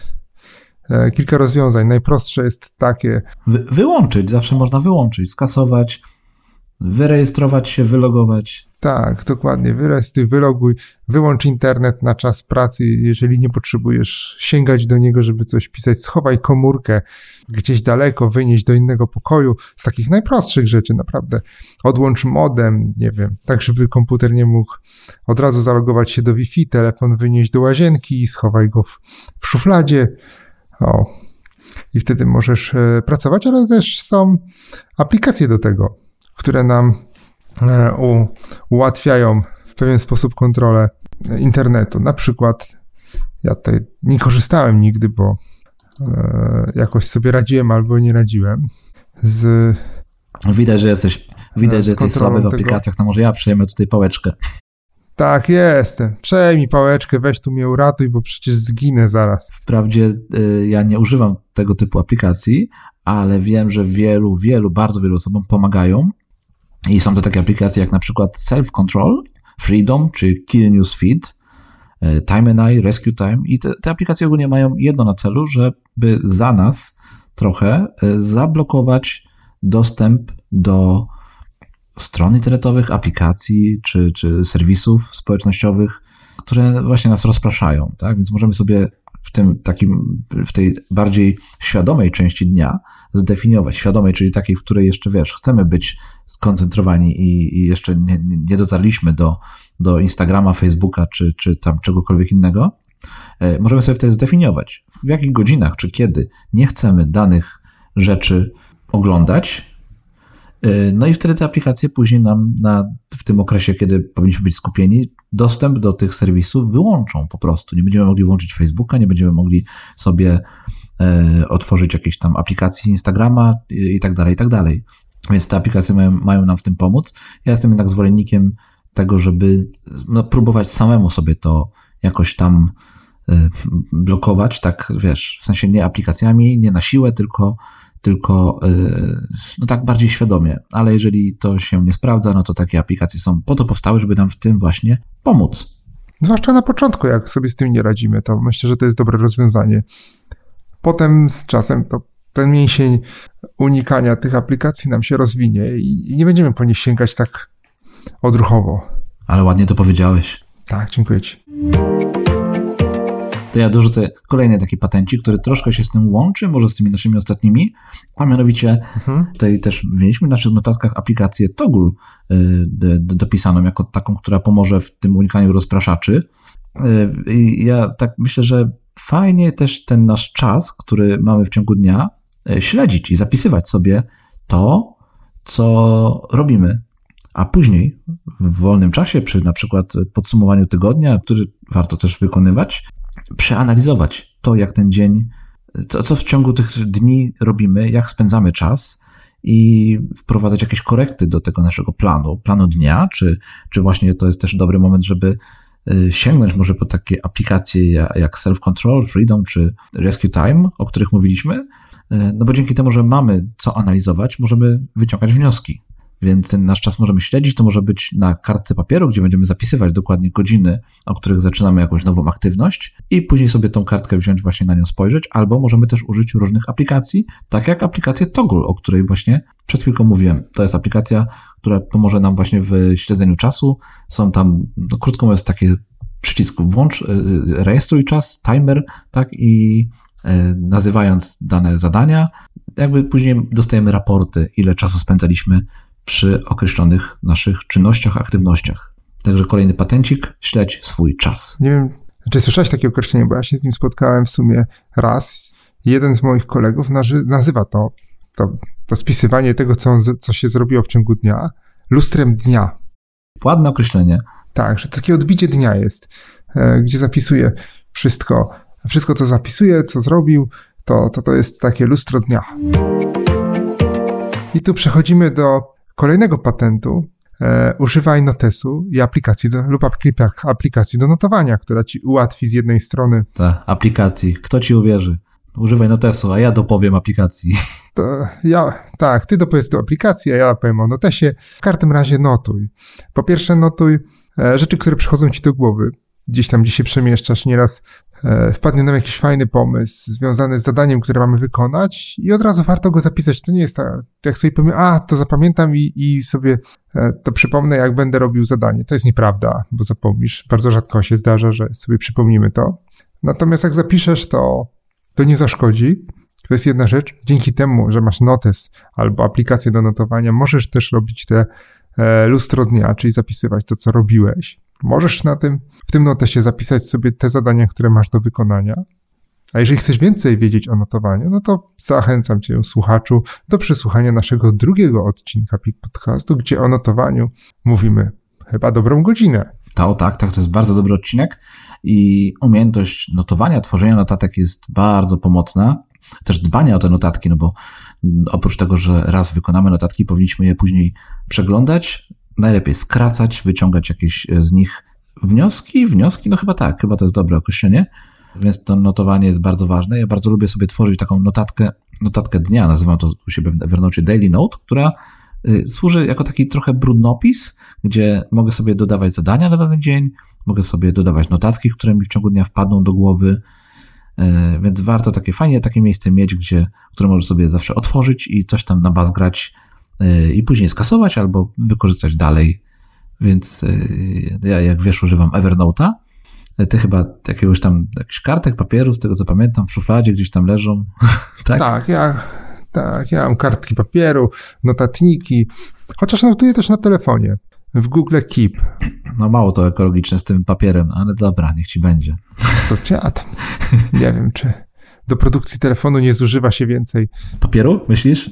e, kilka rozwiązań. Najprostsze jest takie. Wy, wyłączyć, zawsze można wyłączyć, skasować, wyrejestrować się, wylogować. Tak, dokładnie. Wyrejestruj, wyloguj, wyłącz internet na czas pracy, jeżeli nie potrzebujesz sięgać do niego, żeby coś pisać. Schowaj komórkę gdzieś daleko, wynieść do innego pokoju. Z takich najprostszych rzeczy, naprawdę. Odłącz modem, nie wiem, tak żeby komputer nie mógł od razu zalogować się do Wi-Fi, telefon wynieść do łazienki i schowaj go w, w szufladzie. O. I wtedy możesz e, pracować, ale też są aplikacje do tego, które nam E, u, ułatwiają w pewien sposób kontrolę internetu. Na przykład ja tutaj nie korzystałem nigdy, bo jakoś sobie radziłem albo nie radziłem z. Widać, że jesteś, widać, że jesteś słaby w aplikacjach, to może ja przejmę tutaj pałeczkę. Tak, jestem. Przejmij pałeczkę, weź tu mnie uratuj, bo przecież zginę zaraz. Wprawdzie y, ja nie używam tego typu aplikacji, ale wiem, że wielu, wielu, bardzo wielu osobom pomagają i są to takie aplikacje jak na przykład Self Control, Freedom czy Kill News Feed, e, Time and I, Rescue Time i te, te aplikacje ogólnie mają jedno na celu, żeby za nas trochę e, zablokować dostęp do stron internetowych, aplikacji czy, czy serwisów społecznościowych, które właśnie nas rozpraszają. Tak? Więc możemy sobie w tym takim, w tej bardziej świadomej części dnia zdefiniować, świadomej, czyli takiej, w której jeszcze, wiesz, chcemy być skoncentrowani i, i jeszcze nie, nie dotarliśmy do, do Instagrama, Facebooka czy, czy tam czegokolwiek innego, e, możemy sobie wtedy zdefiniować, w jakich godzinach czy kiedy nie chcemy danych rzeczy oglądać, no i wtedy te aplikacje później nam na, w tym okresie, kiedy powinniśmy być skupieni, dostęp do tych serwisów wyłączą po prostu. Nie będziemy mogli włączyć Facebooka, nie będziemy mogli sobie e, otworzyć jakiejś tam aplikacji Instagrama i, tak dalej, i tak dalej. Więc te aplikacje mają, mają nam w tym pomóc. Ja jestem jednak zwolennikiem tego, żeby no, próbować samemu sobie to jakoś tam y, blokować, tak wiesz, w sensie nie aplikacjami, nie na siłę, tylko, tylko y, no tak bardziej świadomie. Ale jeżeli to się nie sprawdza, no to takie aplikacje są po to powstały, żeby nam w tym właśnie pomóc. Zwłaszcza na początku, jak sobie z tym nie radzimy, to myślę, że to jest dobre rozwiązanie. Potem z czasem to ten mięsień unikania tych aplikacji nam się rozwinie i nie będziemy po nich sięgać tak odruchowo. Ale ładnie to powiedziałeś. Tak, dziękuję Ci. To ja dorzucę kolejny taki patencik, który troszkę się z tym łączy, może z tymi naszymi ostatnimi, a mianowicie mhm. tutaj też mieliśmy w naszych notatkach aplikację Toggle y, dopisaną jako taką, która pomoże w tym unikaniu rozpraszaczy. Y, I ja tak myślę, że fajnie też ten nasz czas, który mamy w ciągu dnia, E, śledzić i zapisywać sobie to, co robimy. A później, w wolnym czasie, przy na przykład podsumowaniu tygodnia, który warto też wykonywać, przeanalizować to, jak ten dzień, co, co w ciągu tych dni robimy, jak spędzamy czas i wprowadzać jakieś korekty do tego naszego planu, planu dnia, czy, czy właśnie to jest też dobry moment, żeby e, sięgnąć może po takie aplikacje jak Self Control, Freedom czy Rescue Time, o których mówiliśmy, E, no bo dzięki temu, że mamy co analizować, możemy wyciągać wnioski. Więc ten nasz czas możemy śledzić, to może być na kartce papieru, gdzie będziemy zapisywać dokładnie godziny, o których zaczynamy jakąś nową aktywność i później sobie tą kartkę wziąć, właśnie na nią spojrzeć, albo możemy też użyć różnych aplikacji, tak jak aplikację Toggle, o której właśnie przed chwilką mówiłem. To jest aplikacja, która pomoże nam właśnie w śledzeniu czasu. Są tam, no krótko mówiąc, takie przycisk włącz, e, e, rejestruj czas, timer, tak i E, nazywając dane zadania, jakby później dostajemy raporty, ile czasu spędzaliśmy przy określonych naszych czynnościach, aktywnościach. Także kolejny patencik, śledź swój czas. Nie wiem, czy słyszałeś takie określenie, bo ja się z nim spotkałem w sumie raz. Jeden z moich kolegów nazywa to, to, to spisywanie tego, co, on, co się zrobiło w ciągu dnia, lustrem dnia. Ładne określenie. Tak, że takie odbicie dnia jest, e, gdzie zapisuje wszystko, wszystko, co zapisuje, co zrobił, to, to, to jest takie lustro dnia. I tu przechodzimy do kolejnego patentu. E, używaj notesu i aplikacji do, lub aplikacji do notowania, która ci ułatwi z jednej strony. Tak, aplikacji. Kto ci uwierzy? Używaj notesu, a ja dopowiem aplikacji. To ja, tak, ty dopowiesz do aplikacji, a ja powiem o notesie. W każdym razie notuj. Po pierwsze notuj e, rzeczy, które przychodzą ci do głowy. Gdzieś tam, gdzie się przemieszczasz, nieraz wpadnie nam jakiś fajny pomysł związany z zadaniem, które mamy wykonać i od razu warto go zapisać. To nie jest tak, jak sobie powiem, a to zapamiętam i, i sobie e, to przypomnę, jak będę robił zadanie. To jest nieprawda, bo zapomnisz. Bardzo rzadko się zdarza, że sobie przypomnimy to. Natomiast jak zapiszesz, to, to nie zaszkodzi. To jest jedna rzecz. Dzięki temu, że masz notes albo aplikację do notowania, możesz też robić te e, lustro dnia, czyli zapisywać to, co robiłeś. Możesz na tym, w tym notesie zapisać sobie te zadania, które masz do wykonania. A jeżeli chcesz więcej wiedzieć o notowaniu, no to zachęcam Cię, słuchaczu, do przesłuchania naszego drugiego odcinka PIK Podcastu, gdzie o notowaniu mówimy chyba dobrą godzinę. To, tak, tak, to jest bardzo dobry odcinek i umiejętność notowania, tworzenia notatek jest bardzo pomocna. Też dbania o te notatki, no bo oprócz tego, że raz wykonamy notatki, powinniśmy je później przeglądać, najlepiej skracać, wyciągać jakieś z nich wnioski. Wnioski, no chyba tak, chyba to jest dobre określenie. Więc to notowanie jest bardzo ważne. Ja bardzo lubię sobie tworzyć taką notatkę, notatkę dnia, nazywam to u siebie w Evernote Daily Note, która y, służy jako taki trochę brudnopis, gdzie mogę sobie dodawać zadania na dany dzień, mogę sobie dodawać notatki, które mi w ciągu dnia wpadną do głowy, y, więc warto takie fajnie takie miejsce mieć, gdzie, które możesz sobie zawsze otworzyć i coś tam na baz grać y, i później skasować albo wykorzystać dalej. Więc ja, jak wiesz, używam Evernote'a Ty chyba jakiegoś tam, jakichś kartek papieru, z tego co pamiętam, w szufladzie gdzieś tam leżą. tak? Tak, ja, tak, ja mam kartki papieru, notatniki, chociaż notuję też na telefonie, w Google Keep. No mało to ekologiczne z tym papierem, ale dobra, niech ci będzie. To tam, nie wiem, czy do produkcji telefonu nie zużywa się więcej. Papieru, myślisz?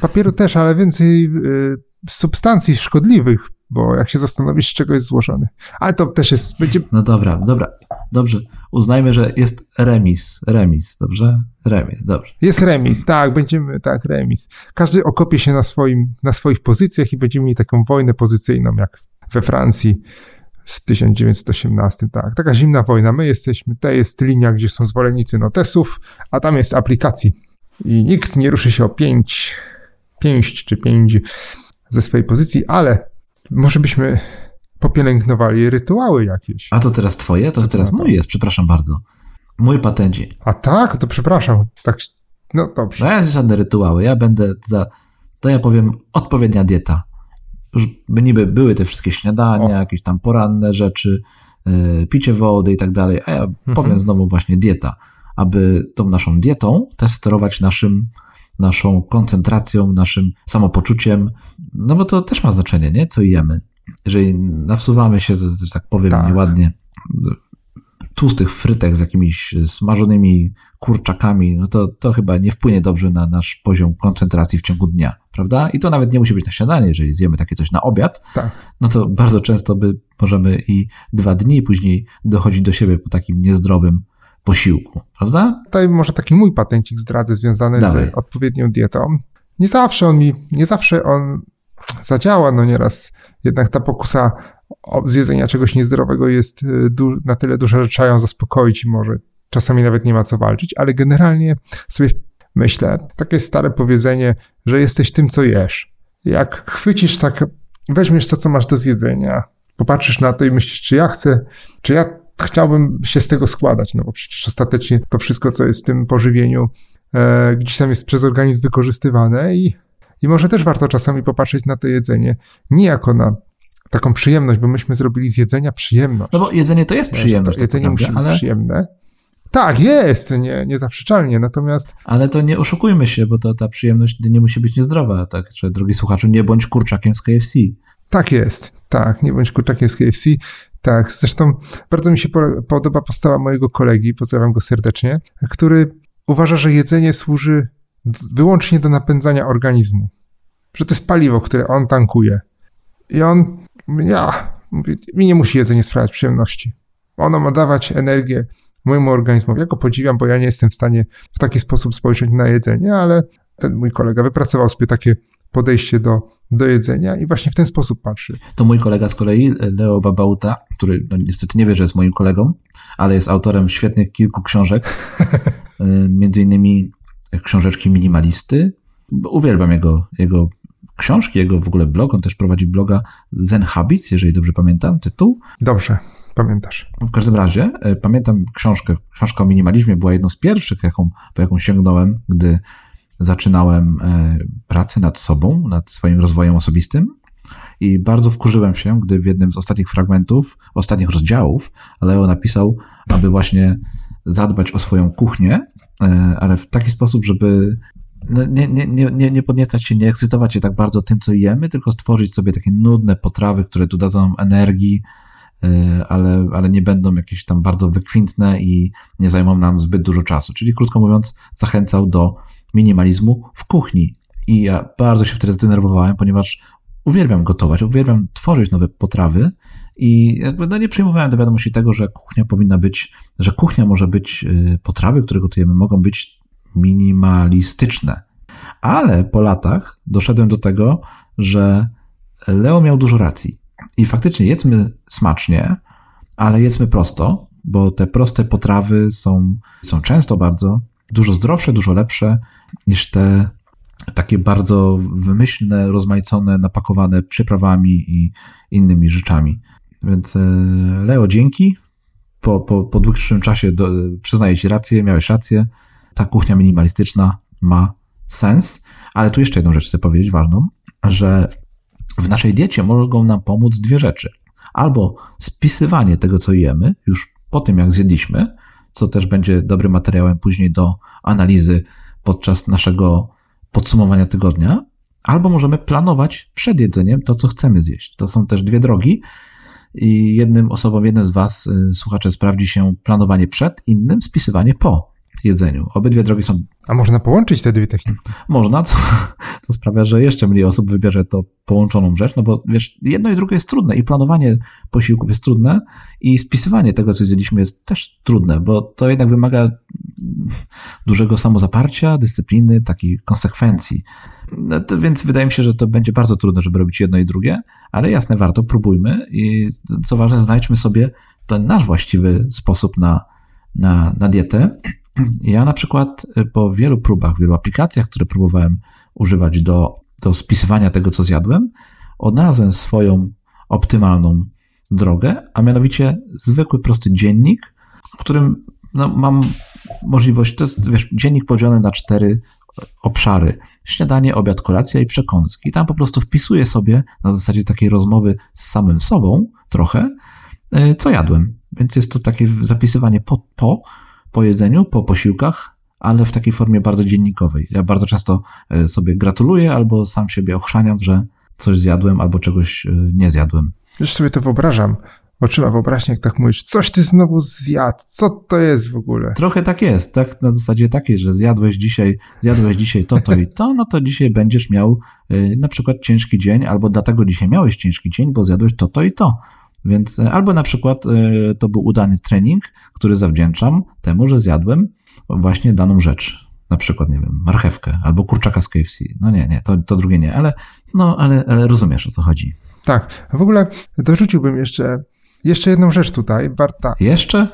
Papieru też, ale więcej y, substancji szkodliwych, bo jak się zastanowisz, z czego jest złożony. Ale to też jest. Będzie... No dobra, dobra, dobrze. Uznajmy, że jest remis. Remis, dobrze? Remis, dobrze. Jest remis, tak, będziemy, tak, remis. Każdy okopie się na, swoim, na swoich pozycjach i będziemy mieli taką wojnę pozycyjną, jak we Francji w 1918, tak. Taka zimna wojna. My jesteśmy, to jest linia, gdzie są zwolennicy notesów, a tam jest aplikacji. I nikt nie ruszy się o pięć, pięść czy pięć ze swojej pozycji, ale może byśmy popielęgnowali rytuały jakieś. A to teraz twoje? To, to teraz mój jest, przepraszam bardzo. Mój patencik. A tak? To przepraszam. Tak, no dobrze. No ja żadne rytuały. Ja będę za, to ja powiem, odpowiednia dieta. Już by niby były te wszystkie śniadania, o. jakieś tam poranne rzeczy, yy, picie wody i tak dalej, a ja mhm. powiem znowu właśnie dieta. Aby tą naszą dietą też sterować naszym naszą koncentracją, naszym samopoczuciem, no bo to też ma znaczenie, nie? Co jemy. Jeżeli nawsuwamy się, że tak powiem tak. nieładnie, tłustych frytek z jakimiś smażonymi kurczakami, no to, to chyba nie wpłynie dobrze na nasz poziom koncentracji w ciągu dnia, prawda? I to nawet nie musi być na śniadanie, jeżeli zjemy takie coś na obiad, tak. no to bardzo często by możemy i dwa dni później dochodzić do siebie po takim niezdrowym posiłku, prawda? Tutaj może taki mój patencik zdradzę związany Dawaj. z odpowiednią dietą. Nie zawsze on mi, nie zawsze on zadziała, no nieraz jednak ta pokusa zjedzenia czegoś niezdrowego jest y, na tyle duża, że trzeba ją zaspokoić i może czasami nawet nie ma co walczyć, ale generalnie sobie myślę, takie stare powiedzenie, że jesteś tym, co jesz. Jak chwycisz tak, weźmiesz to, co masz do zjedzenia, popatrzysz na to i myślisz, czy ja chcę, czy ja chciałbym się z tego składać, no bo przecież ostatecznie to wszystko, co jest w tym pożywieniu, e, gdzieś tam jest przez organizm wykorzystywane i, i może też warto czasami popatrzeć na to jedzenie nie jako na taką przyjemność, bo myśmy zrobili z jedzenia przyjemność. No bo jedzenie to jest przyjemność. To jedzenie musi być ale... przyjemne. Tak, jest, nie, niezaprzeczalnie, natomiast... Ale to nie oszukujmy się, bo to ta przyjemność nie musi być niezdrowa, tak, że drogi słuchaczu, nie bądź kurczakiem z KFC. Tak jest, tak, nie bądź kurczakiem z KFC. Tak, zresztą bardzo mi się podoba postawa mojego kolegi, pozdrawiam go serdecznie, który uważa, że jedzenie służy wyłącznie do napędzania organizmu. Że to jest paliwo, które on tankuje. I on, ja, mi nie musi jedzenie sprawiać przyjemności. Ono ma dawać energię mojemu organizmowi. Ja go podziwiam, bo ja nie jestem w stanie w taki sposób spojrzeć na jedzenie, ale ten mój kolega wypracował sobie takie podejście do do jedzenia i właśnie w ten sposób patrzy. To mój kolega z kolei, Leo Babauta, który no, niestety nie wie, że jest moim kolegą, ale jest autorem świetnych kilku książek, y, między innymi książeczki minimalisty. Uwielbiam jego, jego książki, jego w ogóle blog. On też prowadzi bloga Zen Habits, jeżeli dobrze pamiętam tytuł. Dobrze, pamiętasz. W każdym razie y, pamiętam książkę. Książka o minimalizmie była jedną z pierwszych, jaką, po jaką sięgnąłem, gdy zaczynałem e, pracę nad sobą, nad swoim rozwojem osobistym. I bardzo wkurzyłem się, gdy w jednym z ostatnich fragmentów, ostatnich rozdziałów, Leo napisał, aby właśnie zadbać o swoją kuchnię, e, ale w taki sposób, żeby no, nie, nie, nie, nie podniecać się, nie ekscytować się tak bardzo tym, co jemy, tylko stworzyć sobie takie nudne potrawy, które tu dadzą energii, e, ale, ale nie będą jakieś tam bardzo wykwintne i nie zajmą nam zbyt dużo czasu. Czyli krótko mówiąc, zachęcał do minimalizmu w kuchni. I ja bardzo się wtedy zdenerwowałem, ponieważ uwielbiam gotować, uwielbiam tworzyć nowe potrawy i jakby no nie przyjmowałem do wiadomości tego, że kuchnia powinna być, że kuchnia może być, y, potrawy, które gotujemy, mogą być minimalistyczne. Ale po latach doszedłem do tego, że Leo miał dużo racji. I faktycznie jedzmy smacznie, ale jedzmy prosto, bo te proste potrawy są, są często bardzo dużo zdrowsze, dużo lepsze niż te takie bardzo wymyślne, rozmaicone, napakowane przyprawami i innymi rzeczami. Więc e, Leo, dzięki. Po, po, po dłuższym czasie do, przyznaję Ci rację, miałeś rację. Ta kuchnia minimalistyczna ma sens, ale tu jeszcze jedną rzecz chcę powiedzieć ważną, że w naszej diecie mogą nam pomóc dwie rzeczy. albo spisywanie tego, co jemy, już po tym, jak zjedliśmy, co też będzie dobrym materiałem później do analizy podczas naszego podsumowania tygodnia, albo możemy planować przed jedzeniem to, co chcemy zjeść. To są też dwie drogi. I jednym osobom, jednym z Was, y, słuchacze, sprawdzi się planowanie przed, innym spisywanie po jedzeniu. Obydwie drogi są. A można połączyć te dwie techniki? Można, co, to sprawia, że jeszcze mniej osób wybierze to połączoną rzecz, no bo wiesz, jedno i drugie jest trudne i planowanie posiłków jest trudne i spisywanie tego, co zjedliśmy jest też trudne, bo to jednak wymaga dużego samozaparcia, dyscypliny, takiej konsekwencji. No to więc wydaje mi się, że to będzie bardzo trudne, żeby robić jedno i drugie, ale jasne, warto, próbujmy i co ważne, znajdźmy sobie ten nasz właściwy sposób na, na, na dietę. Ja na przykład po wielu próbach, wielu aplikacjach, które próbowałem używać do, do spisywania tego, co zjadłem, odnalazłem swoją optymalną drogę, a mianowicie zwykły, prosty dziennik, w którym no, mam możliwość, to jest wiesz, dziennik podzielony na cztery obszary. Śniadanie, obiad, kolacja i przekąski. I tam po prostu wpisuję sobie na zasadzie takiej rozmowy z samym sobą trochę, e, co jadłem. Więc jest to takie zapisywanie po, po, po jedzeniu, po posiłkach, ale w takiej formie bardzo dziennikowej. Ja bardzo często e, sobie gratuluję albo sam siebie ochrzaniam, że coś zjadłem albo czegoś e, nie zjadłem. Już sobie to wyobrażam. Oczyma wyobraźnia, jak tak mówisz, coś ty znowu zjadł, co to jest w ogóle? Trochę tak jest, tak na zasadzie takiej, że zjadłeś dzisiaj, zjadłeś dzisiaj to, to i to, no to dzisiaj będziesz miał y, na przykład ciężki dzień, albo dlatego dzisiaj miałeś ciężki dzień, bo zjadłeś to, to i to. Więc y, albo na przykład y, to był udany trening, który zawdzięczam temu, że zjadłem właśnie daną rzecz. Na przykład, nie wiem, marchewkę albo kurczaka z KFC. No nie, nie, to, to drugie nie, ale, no, ale, ale rozumiesz o co chodzi. Tak, w ogóle dorzuciłbym jeszcze jeszcze jedną rzecz tutaj, warta. Jeszcze?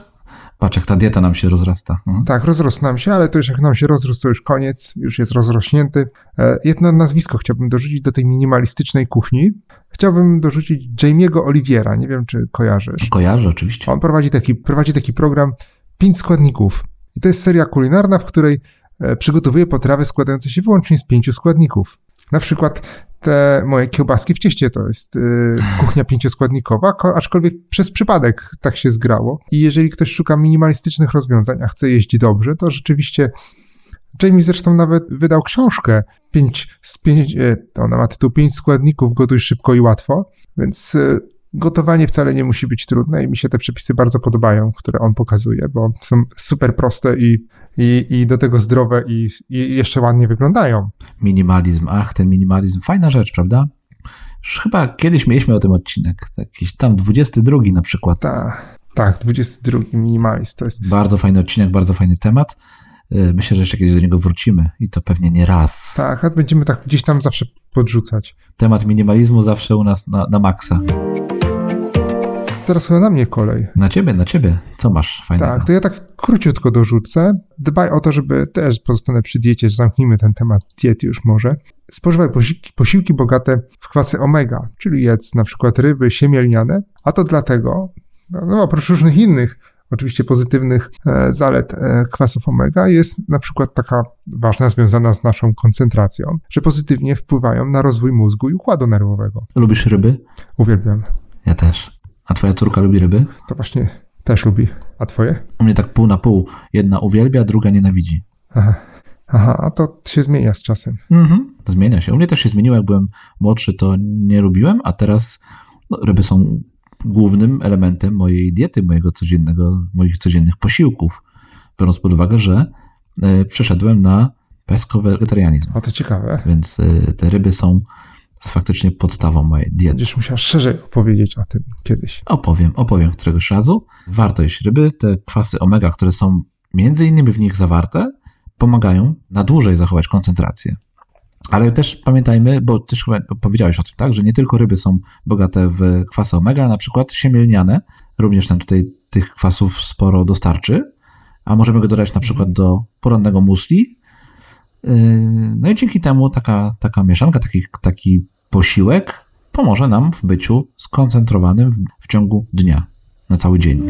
Patrz, jak ta dieta nam się rozrasta. Mhm. Tak, rozrósł nam się, ale to już jak nam się rozrósł, to już koniec, już jest rozrośnięty. E, jedno nazwisko chciałbym dorzucić do tej minimalistycznej kuchni. Chciałbym dorzucić Jamie'ego Oliviera, nie wiem, czy kojarzysz. Kojarzę, oczywiście. On prowadzi taki, prowadzi taki program Pięć składników. I to jest seria kulinarna, w której e, przygotowuje potrawy składające się wyłącznie z pięciu składników. Na przykład te moje kiełbaski w cieście. To jest y, kuchnia pięcioskładnikowa, aczkolwiek przez przypadek tak się zgrało. I jeżeli ktoś szuka minimalistycznych rozwiązań, a chce jeść dobrze, to rzeczywiście Jamie zresztą nawet wydał książkę. Pięć, pięć, e, ona ma tytuł Pięć składników, gotuj szybko i łatwo, więc y, gotowanie wcale nie musi być trudne i mi się te przepisy bardzo podobają, które on pokazuje, bo są super proste i, i, i do tego zdrowe i, i jeszcze ładnie wyglądają. Minimalizm, ach, ten minimalizm, fajna rzecz, prawda? Już chyba kiedyś mieliśmy o tym odcinek, jakiś tam 22 na przykład. Tak, tak, 22 minimalizm to jest. Bardzo fajny odcinek, bardzo fajny temat. Y, myślę, że jeszcze kiedyś do niego wrócimy i to pewnie nie raz. Tak, a będziemy tak gdzieś tam zawsze podrzucać. Temat minimalizmu zawsze u nas na, na maksa teraz chyba na mnie kolej. Na ciebie, na ciebie. Co masz fajnego? Tak, to ja tak króciutko dorzucę. Dbaj o to, żeby też pozostanę przy diecie, zamknijmy ten temat diety już może. Spożywaj posiłki, posiłki bogate w kwasy omega, czyli jedz na przykład ryby siemielniane, a to dlatego, no, no oprócz różnych innych oczywiście pozytywnych e, zalet e, kwasów omega jest na przykład taka ważna, związana z naszą koncentracją, że pozytywnie wpływają na rozwój mózgu i układu nerwowego. Lubisz ryby? Uwielbiam. Ja też. A twoja córka lubi ryby? To właśnie też lubi. A twoje? U mnie tak pół na pół. Jedna uwielbia, druga nienawidzi. Aha. Aha, a to się zmienia z czasem. Mhm, zmienia się. U mnie też się zmieniło, jak byłem młodszy, to nie lubiłem, a teraz no, ryby są głównym elementem mojej diety, mojego codziennego, moich codziennych posiłków. Biorąc pod uwagę, że y, przeszedłem na pesko-wegetarianizm. A to ciekawe. Więc y, te ryby są jest faktycznie podstawą mojej diety. Będziesz musiał szerzej opowiedzieć o tym kiedyś. Opowiem, opowiem któregoś razu. Warto jeść ryby. Te kwasy omega, które są między innymi w nich zawarte, pomagają na dłużej zachować koncentrację. Ale też pamiętajmy, bo też chyba powiedziałeś o tym, tak, że nie tylko ryby są bogate w kwasy omega, ale na przykład siemielniane również nam tutaj tych kwasów sporo dostarczy, a możemy go dodać na przykład do porannego musli, no i dzięki temu taka, taka mieszanka, taki, taki posiłek pomoże nam w byciu skoncentrowanym w, w ciągu dnia, na cały dzień.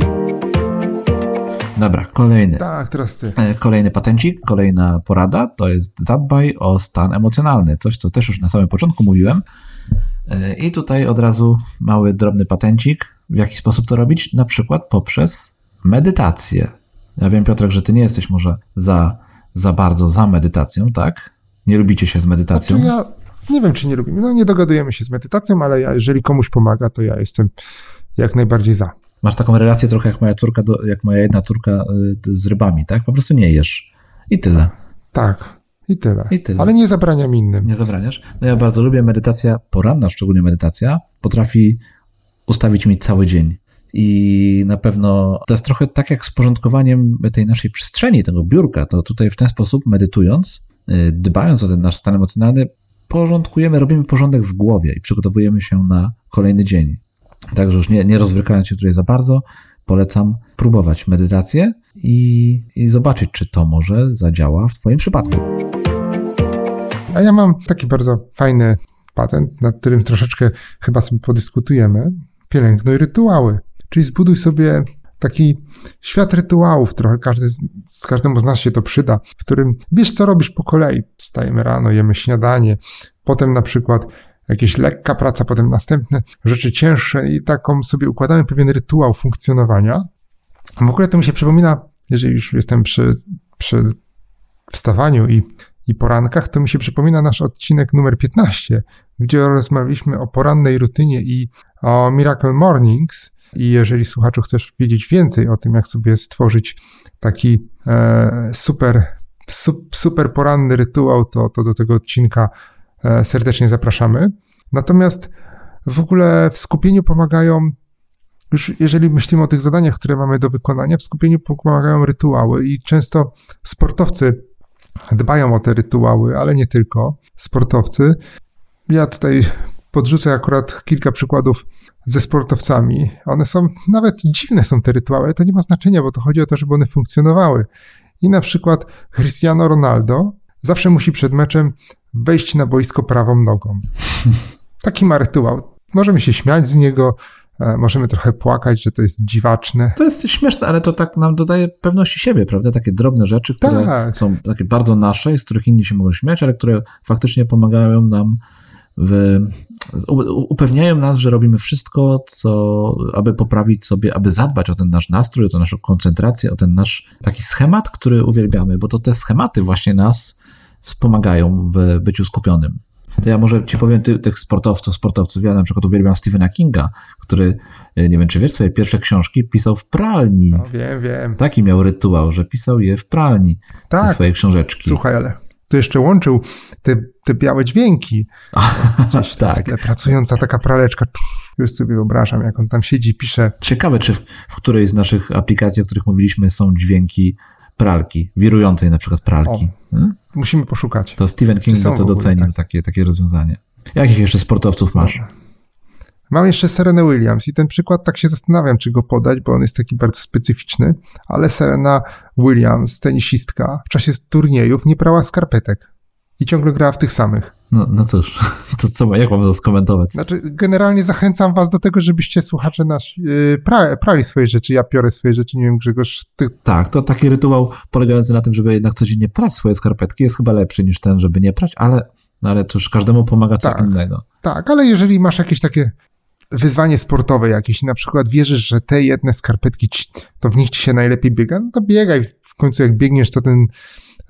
Dobra, kolejny. Tak, teraz ty. Yy, kolejny patencik, kolejna porada to jest zadbaj o stan emocjonalny. Coś, co też już na samym początku mówiłem. E, I tutaj od razu mały, drobny patencik. W jaki sposób to robić? Na przykład poprzez medytację. Ja wiem, Piotrek, że ty nie jesteś może za, za bardzo za medytacją, tak? Nie lubicie się z medytacją? Znaczy ja nie wiem, czy nie lubimy. No nie dogadujemy się z medytacją, ale ja, jeżeli komuś pomaga, to ja jestem jak najbardziej za. Masz taką relację trochę jak moja córka, do, jak moja jedna córka y, z rybami, tak? Po prostu nie jesz. I tyle. Tak. I tyle. I tyle. Ale nie zabraniam innym. Nie zabraniasz? No ja bardzo lubię medytacja poranna, szczególnie medytacja. Potrafi ustawić mi cały dzień. I na pewno to jest trochę tak jak z porządkowaniem tej naszej przestrzeni, tego biurka. To tutaj w ten sposób, medytując, y, dbając o ten nasz stan emocjonalny, porządkujemy, robimy porządek w głowie i przygotowujemy się na kolejny dzień. Także już nie, nie się tutaj za bardzo, polecam próbować medytację i, i zobaczyć, czy to może zadziała w Twoim przypadku. A ja mam taki bardzo fajny patent, nad którym troszeczkę chyba sobie podyskutujemy. Pielęgnuj rytuały. Czyli zbuduj sobie taki świat rytuałów, trochę każdy, z każdemu z nas się to przyda, w którym wiesz, co robisz po kolei. Wstajemy rano, jemy śniadanie, potem na przykład jakieś lekka praca, potem następne rzeczy cięższe i taką sobie układamy pewien rytuał funkcjonowania. W ogóle to mi się przypomina, jeżeli już jestem przy, przy wstawaniu i, i porankach, to mi się przypomina nasz odcinek numer 15, gdzie rozmawialiśmy o porannej rutynie i o Miracle Mornings. I jeżeli słuchaczu chcesz wiedzieć więcej o tym, jak sobie stworzyć taki e, super, super poranny rytuał, to, to do tego odcinka E, serdecznie zapraszamy. Natomiast w ogóle w skupieniu pomagają, już jeżeli myślimy o tych zadaniach, które mamy do wykonania, w skupieniu pomagają rytuały i często sportowcy dbają o te rytuały, ale nie tylko sportowcy. Ja tutaj podrzucę akurat kilka przykładów ze sportowcami. One są, nawet dziwne są te rytuały, ale to nie ma znaczenia, bo to chodzi o to, żeby one funkcjonowały. I na przykład Cristiano Ronaldo zawsze musi przed meczem wejść na boisko prawą nogą. Taki ma rytuał. Możemy się śmiać z niego, e, możemy trochę płakać, że to jest dziwaczne. To jest śmieszne, ale to tak nam dodaje pewności siebie, prawda? Takie drobne rzeczy, które tak. są takie bardzo nasze i z których inni się mogą śmiać, ale które faktycznie pomagają nam w, upewniają nas, że robimy wszystko, co, aby poprawić sobie, aby zadbać o ten nasz nastrój, o tę naszą koncentrację, o ten nasz taki schemat, który uwielbiamy, bo to te schematy właśnie nas wspomagają w byciu skupionym. To ja może ci powiem ty, tych sportowców, sportowców. Ja na przykład uwielbiam Stephena Kinga, który, e, nie wiem czy wiesz, swoje pierwsze książki pisał w pralni. No, wiem, wiem. Taki miał rytuał, że pisał je w pralni, tak. swoje książeczki. Słuchaj, ale to jeszcze łączył te, te białe dźwięki. Gdzieś tak. Pracująca taka praleczka. Już sobie wyobrażam, jak on tam siedzi, pisze. Ciekawe, czy w, w której z naszych aplikacji, o których mówiliśmy, są dźwięki pralki, wirującej na przykład pralki. Hmm? Musimy poszukać. To Stephen King to docenił tak. takie, takie rozwiązanie. Jakich jeszcze sportowców masz? Mam jeszcze Serena Williams i ten przykład tak się zastanawiam, czy go podać, bo on jest taki bardzo specyficzny, ale Serena Williams, tenisistka, w czasie turniejów nie prała skarpetek i ciągle grała w tych samych. No, no cóż, to co, jak mam to skomentować? Znaczy, generalnie zachęcam was do tego, żebyście słuchacze nasz yy, pra, prali swoje rzeczy, ja piorę swoje rzeczy, nie wiem Grzegorz. Ty... Tak, to taki rytuał polegający na tym, żeby jednak codziennie prać swoje skarpetki jest chyba lepszy niż ten, żeby nie prać, ale, no ale cóż, każdemu pomaga co tak, innego. Tak, ale jeżeli masz jakieś takie wyzwanie sportowe jakieś, na przykład wierzysz, że te jedne skarpetki, to w nich ci się najlepiej biega, no to biegaj. W końcu jak biegniesz, to ten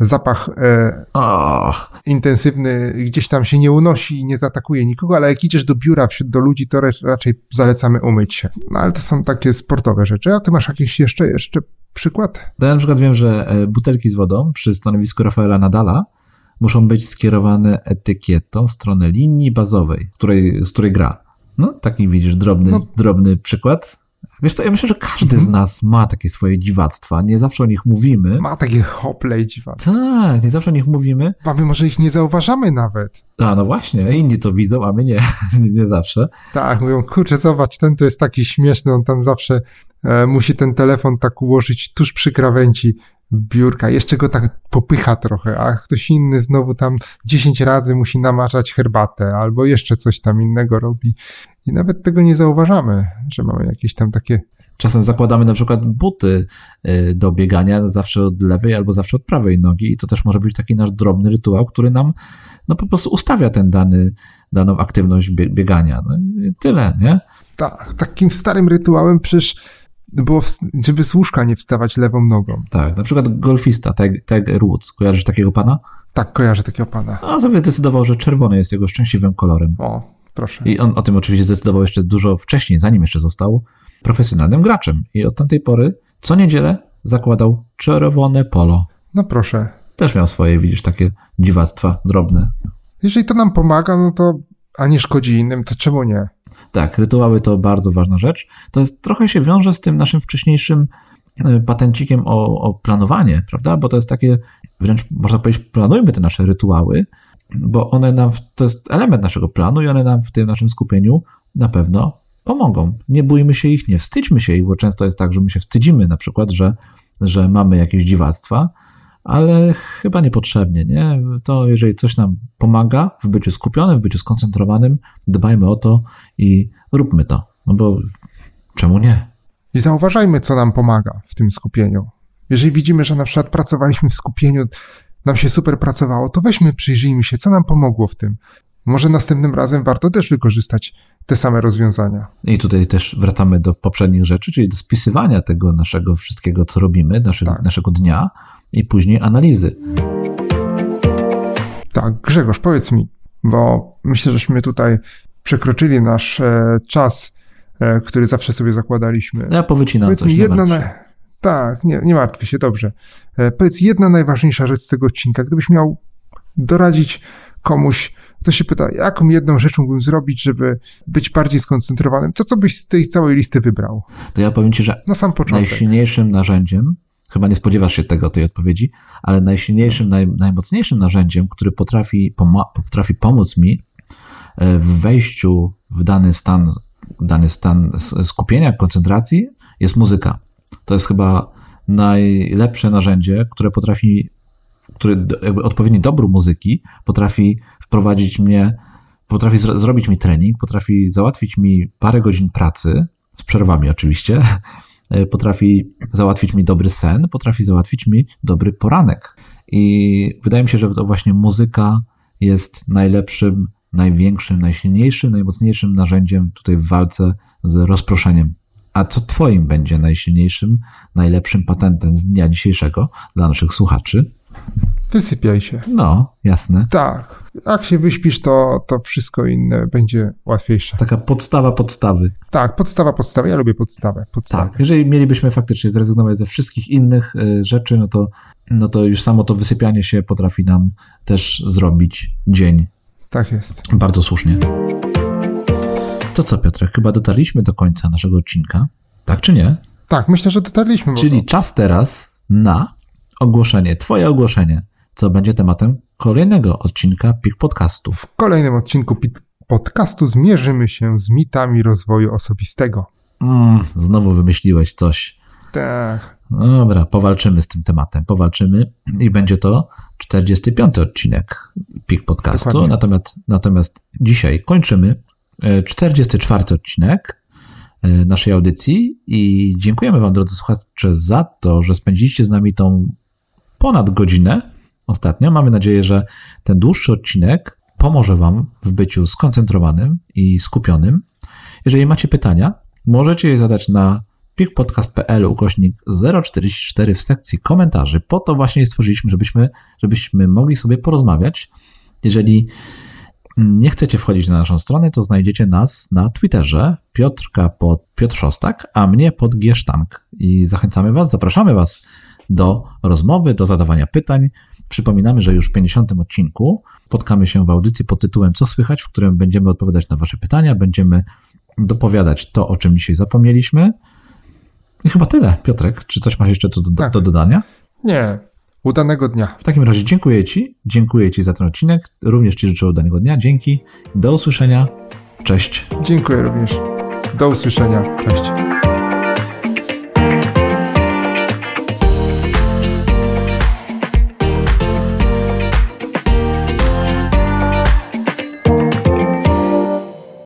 zapach e, oh. intensywny gdzieś tam się nie unosi i nie zaatakuje nikogo, ale jak idziesz do biura wśród do ludzi, to raczej zalecamy umyć się. No ale to są takie sportowe rzeczy. A ty masz jakiś jeszcze, jeszcze przykład? Ja na przykład wiem, że e, butelki z wodą przy stanowisku Rafaela Nadala muszą być skierowane etykietą w stronę linii bazowej, której, z której gra. No, taki widzisz drobny, no. drobny przykład. Wiesz co, ja myślę, że każdy z mhm. nas ma takie swoje dziwactwa. Nie zawsze o nich mówimy. Ma takie hople i dziwactwa. Tak, nie zawsze o nich mówimy. A my może ich nie zauważamy nawet. A, no właśnie, inni to widzą, a my nie. nie zawsze. Tak, mówią, kurczę, zobacz, ten to jest taki śmieszny, on tam zawsze e, musi ten telefon tak ułożyć tuż przy krawędzi biurka, jeszcze go tak popycha trochę, a ktoś inny znowu tam 10 razy musi namaczać herbatę, albo jeszcze coś tam innego robi. I nawet tego nie zauważamy, że mamy jakieś tam takie Czasem zakładamy na przykład buty y, do biegania zawsze od lewej albo zawsze od prawej nogi i to też może być taki nasz drobny rytuał, który nam no po prostu ustawia ten dany, daną aktywność biegania. No i tyle, nie? Tak, takim starym rytuałem przecież było, żeby z łóżka nie wstawać lewą nogą. Tak, na przykład golfista Tiger Woods. Kojarzysz takiego pana? Tak, kojarzę takiego pana. A sobie zdecydował, że czerwony jest jego szczęśliwym kolorem. O, proszę. I on o tym oczywiście zdecydował jeszcze dużo wcześniej, zanim jeszcze został profesjonalnym graczem. I od tamtej pory co niedzielę zakładał czerwone polo. No proszę. Też miał swoje, widzisz, takie dziwactwa drobne. Jeżeli to nam pomaga, no to a nie szkodzi innym, to czemu nie? Tak, rytuały to bardzo ważna rzecz. To jest trochę się wiąże z tym naszym wcześniejszym e, patencikiem o, o planowanie, prawda? Bo to jest takie, wręcz można powiedzieć, planujmy te nasze rytuały, bo one nam, to jest element naszego planu i one nam w tym naszym skupieniu na pewno pomogą. Nie bójmy się ich, nie wstydźmy się ich, bo często jest tak, że my się wstydzimy na przykład, że, że mamy jakieś dziwactwa, ale chyba niepotrzebnie, nie? To jeżeli coś nam pomaga w byciu skupionym, w byciu skoncentrowanym, dbajmy o to i róbmy to. No bo czemu nie? I zauważajmy, co nam pomaga w tym skupieniu. Jeżeli widzimy, że na przykład pracowaliśmy w skupieniu, nam się super pracowało, to weźmy, przyjrzyjmy się, co nam pomogło w tym. Może następnym razem warto też wykorzystać te same rozwiązania. I tutaj też wracamy do poprzednich rzeczy, czyli do spisywania tego naszego wszystkiego, co robimy, naszego, tak. naszego dnia i później analizy. Tak, Grzegorz, powiedz mi, bo myślę, żeśmy tutaj przekroczyli nasz e, czas, e, który zawsze sobie zakładaliśmy. Ja powycinam powiedz coś, mi jedna na... Tak, nie, nie martwi się, dobrze. E, powiedz jedna najważniejsza rzecz z tego odcinka. Gdybyś miał doradzić komuś, kto się pyta, jaką jedną rzecz mógłbym zrobić, żeby być bardziej skoncentrowanym, to co byś z tej całej listy wybrał? To ja powiem Ci, że na sam początek. najsilniejszym narzędziem, chyba nie spodziewasz się tego, tej odpowiedzi, ale najsilniejszym, naj, najmocniejszym narzędziem, który potrafi, potrafi pomóc mi e, w wejściu w dany stan, dany stan skupienia, koncentracji, jest muzyka. To jest chyba najlepsze narzędzie, które potrafi który jakby odpowiedni dobór muzyki potrafi wprowadzić mnie, potrafi zro zrobić mi trening, potrafi załatwić mi parę godzin pracy, z przerwami oczywiście, potrafi załatwić mi dobry sen, potrafi załatwić mi dobry poranek. I wydaje mi się, że to właśnie muzyka jest najlepszym, największym, najsilniejszym, najmocniejszym narzędziem tutaj w walce z rozproszeniem. A co Twoim będzie najsilniejszym, najlepszym patentem z dnia dzisiejszego dla naszych słuchaczy? Wysypiaj się. No, jasne. Tak. Jak się wyśpisz, to, to wszystko inne będzie łatwiejsze. Taka podstawa podstawy. Tak, podstawa podstawy. Ja lubię podstawę. podstawę. Tak, jeżeli mielibyśmy faktycznie zrezygnować ze wszystkich innych y, rzeczy, no to, no to już samo to wysypianie się potrafi nam też zrobić dzień. Tak jest. Bardzo słusznie. To co, Piotrek, chyba dotarliśmy do końca naszego odcinka. Tak czy nie? Tak, myślę, że dotarliśmy. Czyli czas teraz na ogłoszenie, Twoje ogłoszenie, co będzie tematem kolejnego odcinka PIK Podcastu. W kolejnym odcinku PIK Podcastu zmierzymy się z mitami rozwoju osobistego. Mm, znowu wymyśliłeś coś. Tak. No dobra, powalczymy z tym tematem, powalczymy i będzie to 45 odcinek PIK Podcastu. Natomiast, natomiast dzisiaj kończymy 44 e, odcinek e, naszej audycji i dziękujemy Wam, drodzy słuchacze, za to, że spędziliście z nami tą ponad godzinę ostatnio. Mamy nadzieję, że ten dłuższy odcinek pomoże Wam w byciu skoncentrowanym i skupionym. Jeżeli macie pytania, możecie je zadać na pikpodcast.pl ukośnik 044 w sekcji komentarzy. Po to właśnie stworzyliśmy, żebyśmy, żebyśmy mogli sobie porozmawiać. Jeżeli nie chcecie wchodzić na naszą stronę, to znajdziecie nas na Twitterze Piotrka pod Piotr Szostak, a mnie pod Giesztank. I zachęcamy Was, zapraszamy Was do rozmowy, do zadawania pytań. Przypominamy, że już w 50. odcinku spotkamy się w audycji pod tytułem Co słychać, w którym będziemy odpowiadać na Wasze pytania, będziemy dopowiadać to, o czym dzisiaj zapomnieliśmy. I chyba tyle. Piotrek, czy coś masz jeszcze do, tak. do dodania? Nie. Udanego dnia. W takim razie dziękuję Ci. Dziękuję Ci za ten odcinek. Również Ci życzę udanego dnia. Dzięki. Do usłyszenia. Cześć. Dziękuję również. Do usłyszenia. Cześć.